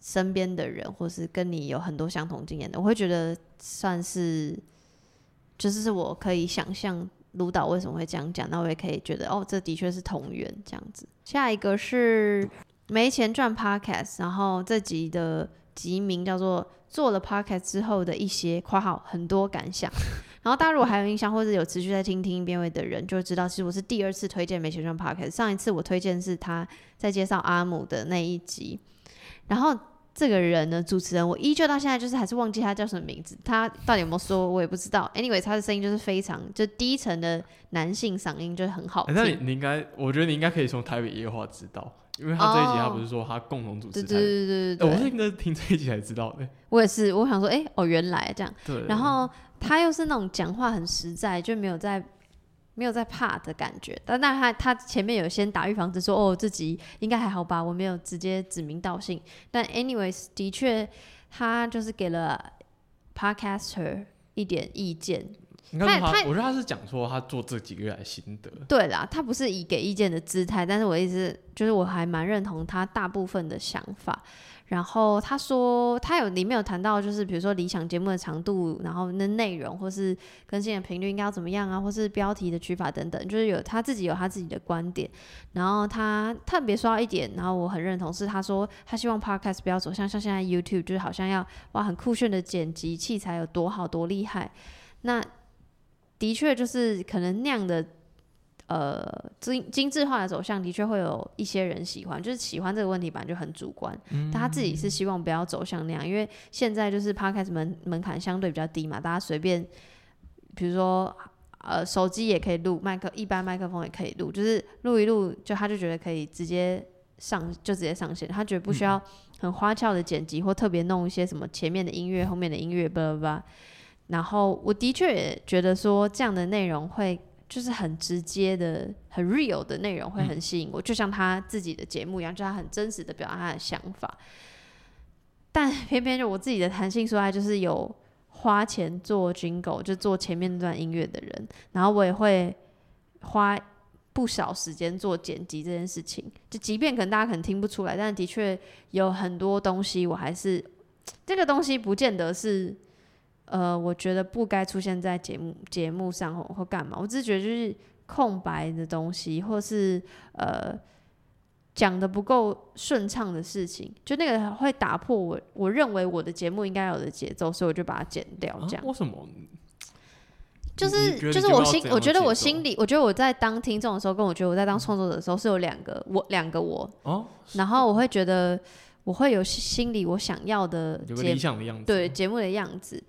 身边的人，或是跟你有很多相同经验的，我会觉得算是，就是我可以想象卢导为什么会这样讲，那我也可以觉得哦，这的确是同源这样子。下一个是没钱赚 Podcast，然后这集的集名叫做做了 Podcast 之后的一些 （括号很多感想）。然后大家如果还有印象，或者有持续在听听边位的人，就知道其实我是第二次推荐《美学生 Podcast》。上一次我推荐是他在介绍阿姆的那一集。然后这个人呢，主持人我依旧到现在就是还是忘记他叫什么名字，他到底有没有说，我也不知道。Anyway，他的声音就是非常就低沉的男性嗓音，就是很好听。那你你应该，我觉得你应该可以从台北夜话知道。因为他这一集他不是说他共同主持，对对对对对，我是应该听这一集才知道的。我也是，我想说，哎，哦，原来这样。对。然后他又是那种讲话很实在，就没有在没有在怕的感觉。但但他他前面有先打预防针，说哦，自己应该还好吧，我没有直接指名道姓。但 anyways，的确他就是给了 podcaster 一点意见。他他，我觉得他是讲说他做这几个月来心得。对啦，他不是以给意见的姿态，但是我一直就是我还蛮认同他大部分的想法。然后他说他有里面有谈到，就是比如说理想节目的长度，然后那内容或是更新的频率应该要怎么样啊，或是标题的取法等等，就是有他自己有他自己的观点。然后他特别说到一点，然后我很认同，是他说他希望 podcast 不要走向像现在 YouTube，就是好像要哇很酷炫的剪辑器材有多好多厉害，那。的确，就是可能那样的，呃，精精致化的走向，的确会有一些人喜欢。就是喜欢这个问题，本来就很主观。但他自己是希望不要走向那样，因为现在就是 podcast 门门槛相对比较低嘛，大家随便，比如说，呃，手机也可以录，麦克一般麦克风也可以录，就是录一录，就他就觉得可以直接上，就直接上线，他觉得不需要很花俏的剪辑或特别弄一些什么前面的音乐、后面的音乐，巴拉巴拉。然后我的确也觉得说这样的内容会就是很直接的、很 real 的内容会很吸引我，就像他自己的节目一样，就他很真实的表达他的想法。但 偏偏就我自己的弹性说爱，就是有花钱做 jingle，就做前面那段音乐的人，然后我也会花不少时间做剪辑这件事情。就即便可能大家可能听不出来，但的确有很多东西我还是 这个东西不见得是呃，我觉得不该出现在节目节目上或或干嘛。我只是觉得就是空白的东西，或是呃。讲的不够顺畅的事情，就那个会打破我我认为我的节目应该有的节奏，所以我就把它剪掉。这样为什么？就是就是我心，我觉得我心里，我觉得我在当听众的时候，跟我觉得我在当创作者的时候是有两个我两个我哦，然后我会觉得我会有心里我想要的理想的样子，对节目的样子，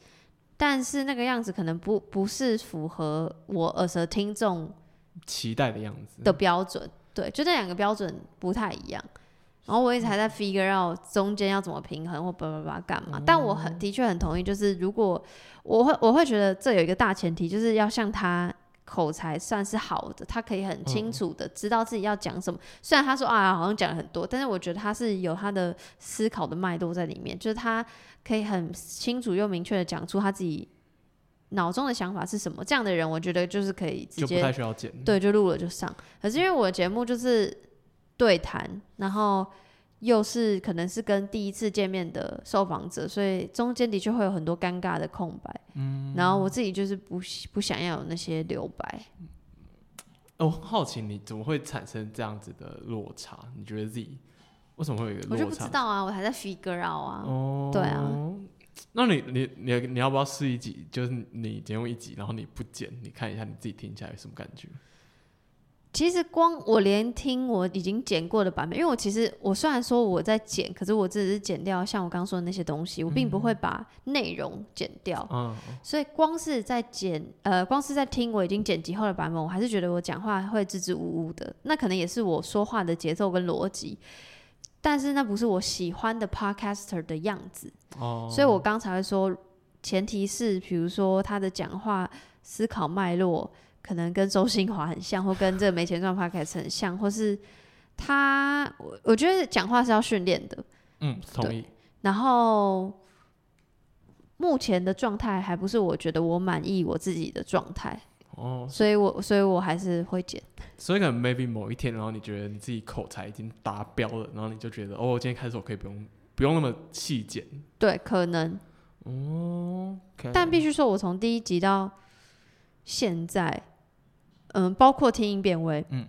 但是那个样子可能不不是符合我耳舌听众期待的样子的标准。对，就这两个标准不太一样，然后我一直还在 figure out 中间要怎么平衡或叭叭叭干嘛。但我很的确很同意，就是如果我会我会觉得这有一个大前提，就是要像他口才算是好的，他可以很清楚的知道自己要讲什么。虽然他说啊好像讲了很多，但是我觉得他是有他的思考的脉络在里面，就是他可以很清楚又明确的讲出他自己脑中的想法是什么。这样的人，我觉得就是可以直接就不太需要剪。对，就录了就上。可是因为我的节目就是对谈，然后又是可能是跟第一次见面的受访者，所以中间的确会有很多尴尬的空白。嗯，然后我自己就是不不想要有那些留白。哦，好奇你怎么会产生这样子的落差？你觉得自己为什么会有一个落差？我就不知道啊，我还在 figure out 啊。哦，对啊。那你你你你要不要试一集？就是你节目一集，然后你不剪，你看一下你自己听起来有什么感觉？其实光我连听我已经剪过的版本，因为我其实我虽然说我在剪，可是我只是剪掉像我刚刚说的那些东西，我并不会把内容剪掉。嗯，所以光是在剪，呃，光是在听我已经剪辑后的版本，我还是觉得我讲话会支支吾吾的。那可能也是我说话的节奏跟逻辑，但是那不是我喜欢的 podcaster 的样子。哦，所以我刚才会说，前提是比如说他的讲话思考脉络。可能跟周星华很像，或跟这个没钱赚 podcast 很像，或是他，我我觉得讲话是要训练的。嗯，同意。然后目前的状态还不是我觉得我满意我自己的状态。哦，所以我所以我还是会剪。所以可能 maybe 某一天，然后你觉得你自己口才已经达标了，然后你就觉得哦，今天开始我可以不用不用那么细剪。对，可能。哦。但必须说，我从第一集到现在。嗯，包括听音辨位，嗯，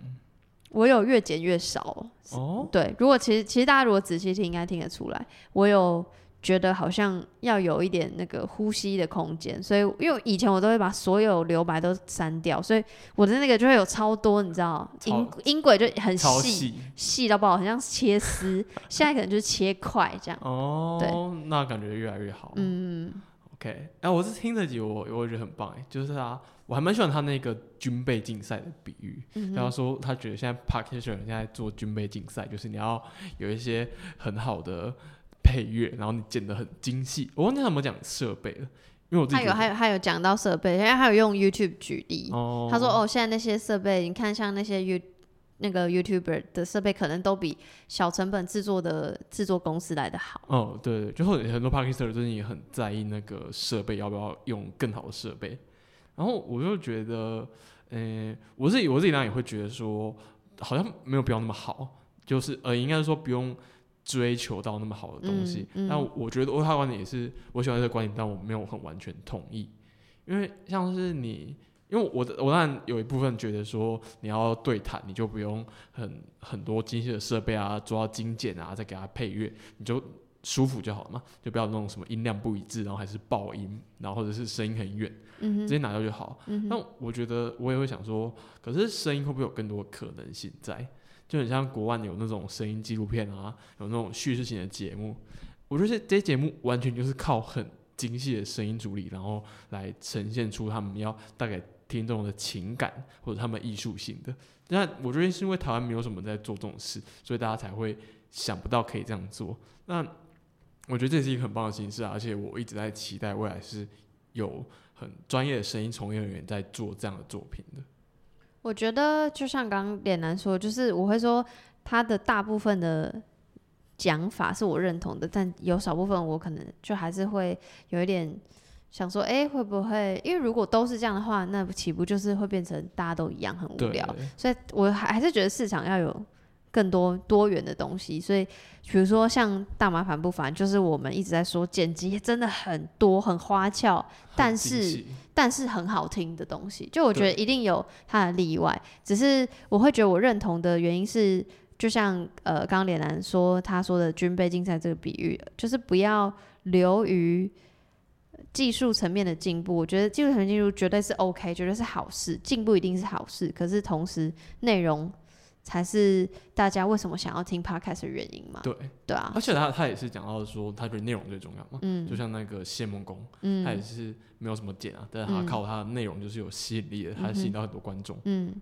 我有越减越少哦。对，如果其实其实大家如果仔细听，应该听得出来，我有觉得好像要有一点那个呼吸的空间，所以因为以前我都会把所有留白都删掉，所以我的那个就会有超多，你知道，音音轨就很细，细到爆，很像切丝。现在可能就是切块这样。哦，对，那感觉越来越好。嗯，OK，哎，我是听这集，我我觉得很棒，哎，就是啊。我还蛮喜欢他那个军备竞赛的比喻，然后说他觉得现在 p a r k e r 现在做军备竞赛，就是你要有一些很好的配乐，然后你剪得很精细。我忘记他怎么讲设备了，因为我他有还有还有讲到设备，因为还有用 YouTube 举例，他说哦，现在那些设备，你看像那些 You 那个 YouTuber 的设备，可能都比小成本制作的制作公司来的好。哦，对，就或者很多 p a r k e r 最近也很在意那个设备要不要用更好的设备。然后我就觉得，呃，我自己我自己当然也会觉得说，好像没有必要那么好，就是呃，应该是说不用追求到那么好的东西。但我觉得我他观点也是我喜欢这个观点，但我没有很完全同意，因为像是你，因为我的我当然有一部分觉得说，你要对谈，你就不用很很多精细的设备啊，做到精简啊，再给他配乐，你就。舒服就好了嘛，就不要那种什么音量不一致，然后还是爆音，然后或者是声音很远，直接拿掉就好。那我觉得我也会想说，可是声音会不会有更多可能性在？就很像国外有那种声音纪录片啊，有那种叙事型的节目，我觉得这些节目完全就是靠很精细的声音处理，然后来呈现出他们要带给听众的情感或者他们艺术性的。那我觉得是因为台湾没有什么在做这种事，所以大家才会想不到可以这样做。那我觉得这是一个很棒的形式啊，而且我一直在期待未来是有很专业的声音从业人员在做这样的作品的。我觉得就像刚刚脸男说，就是我会说他的大部分的讲法是我认同的，但有少部分我可能就还是会有一点想说，哎、会不会？因为如果都是这样的话，那岂不就是会变成大家都一样很无聊？所以我还还是觉得市场要有更多多元的东西。所以比如说像大麻烦不烦，就是我们一直在说剪辑真的很多很花俏，但是但是很好听的东西，就我觉得一定有它的例外。只是我会觉得我认同的原因是，就像呃刚刚脸男说他说的军备竞赛这个比喻，就是不要流于技术层面的进步。我觉得技术层面进步绝对是 OK，绝对是好事，进步一定是好事。可是同时内容才是大家为什么想要听 Podcast 的原因嘛？对，对啊。而，且他他也是讲到说，他觉得内容最重要嘛，嗯。就像那个谢梦工，他嗯也是没有什么点啊，但是他嗯。靠他的内容就是有吸引力的，他吸引到很多观众。嗯，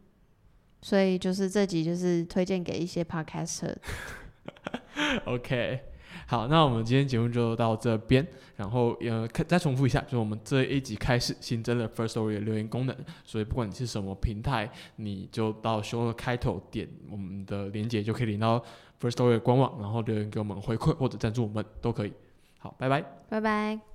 所以就是这集就是推荐给一些 Podcaster。OK，好，那我们今天节目就到这边，然后呃，再重复一下，就是我们这一集开始新增了 First Story 的留言功能，所以不管你是什么平台，你就到 show 的开头点我们的链接，就可以领到 First Story 的官网，然后留言给我们回馈或者赞助我们都可以。好，拜拜。拜拜。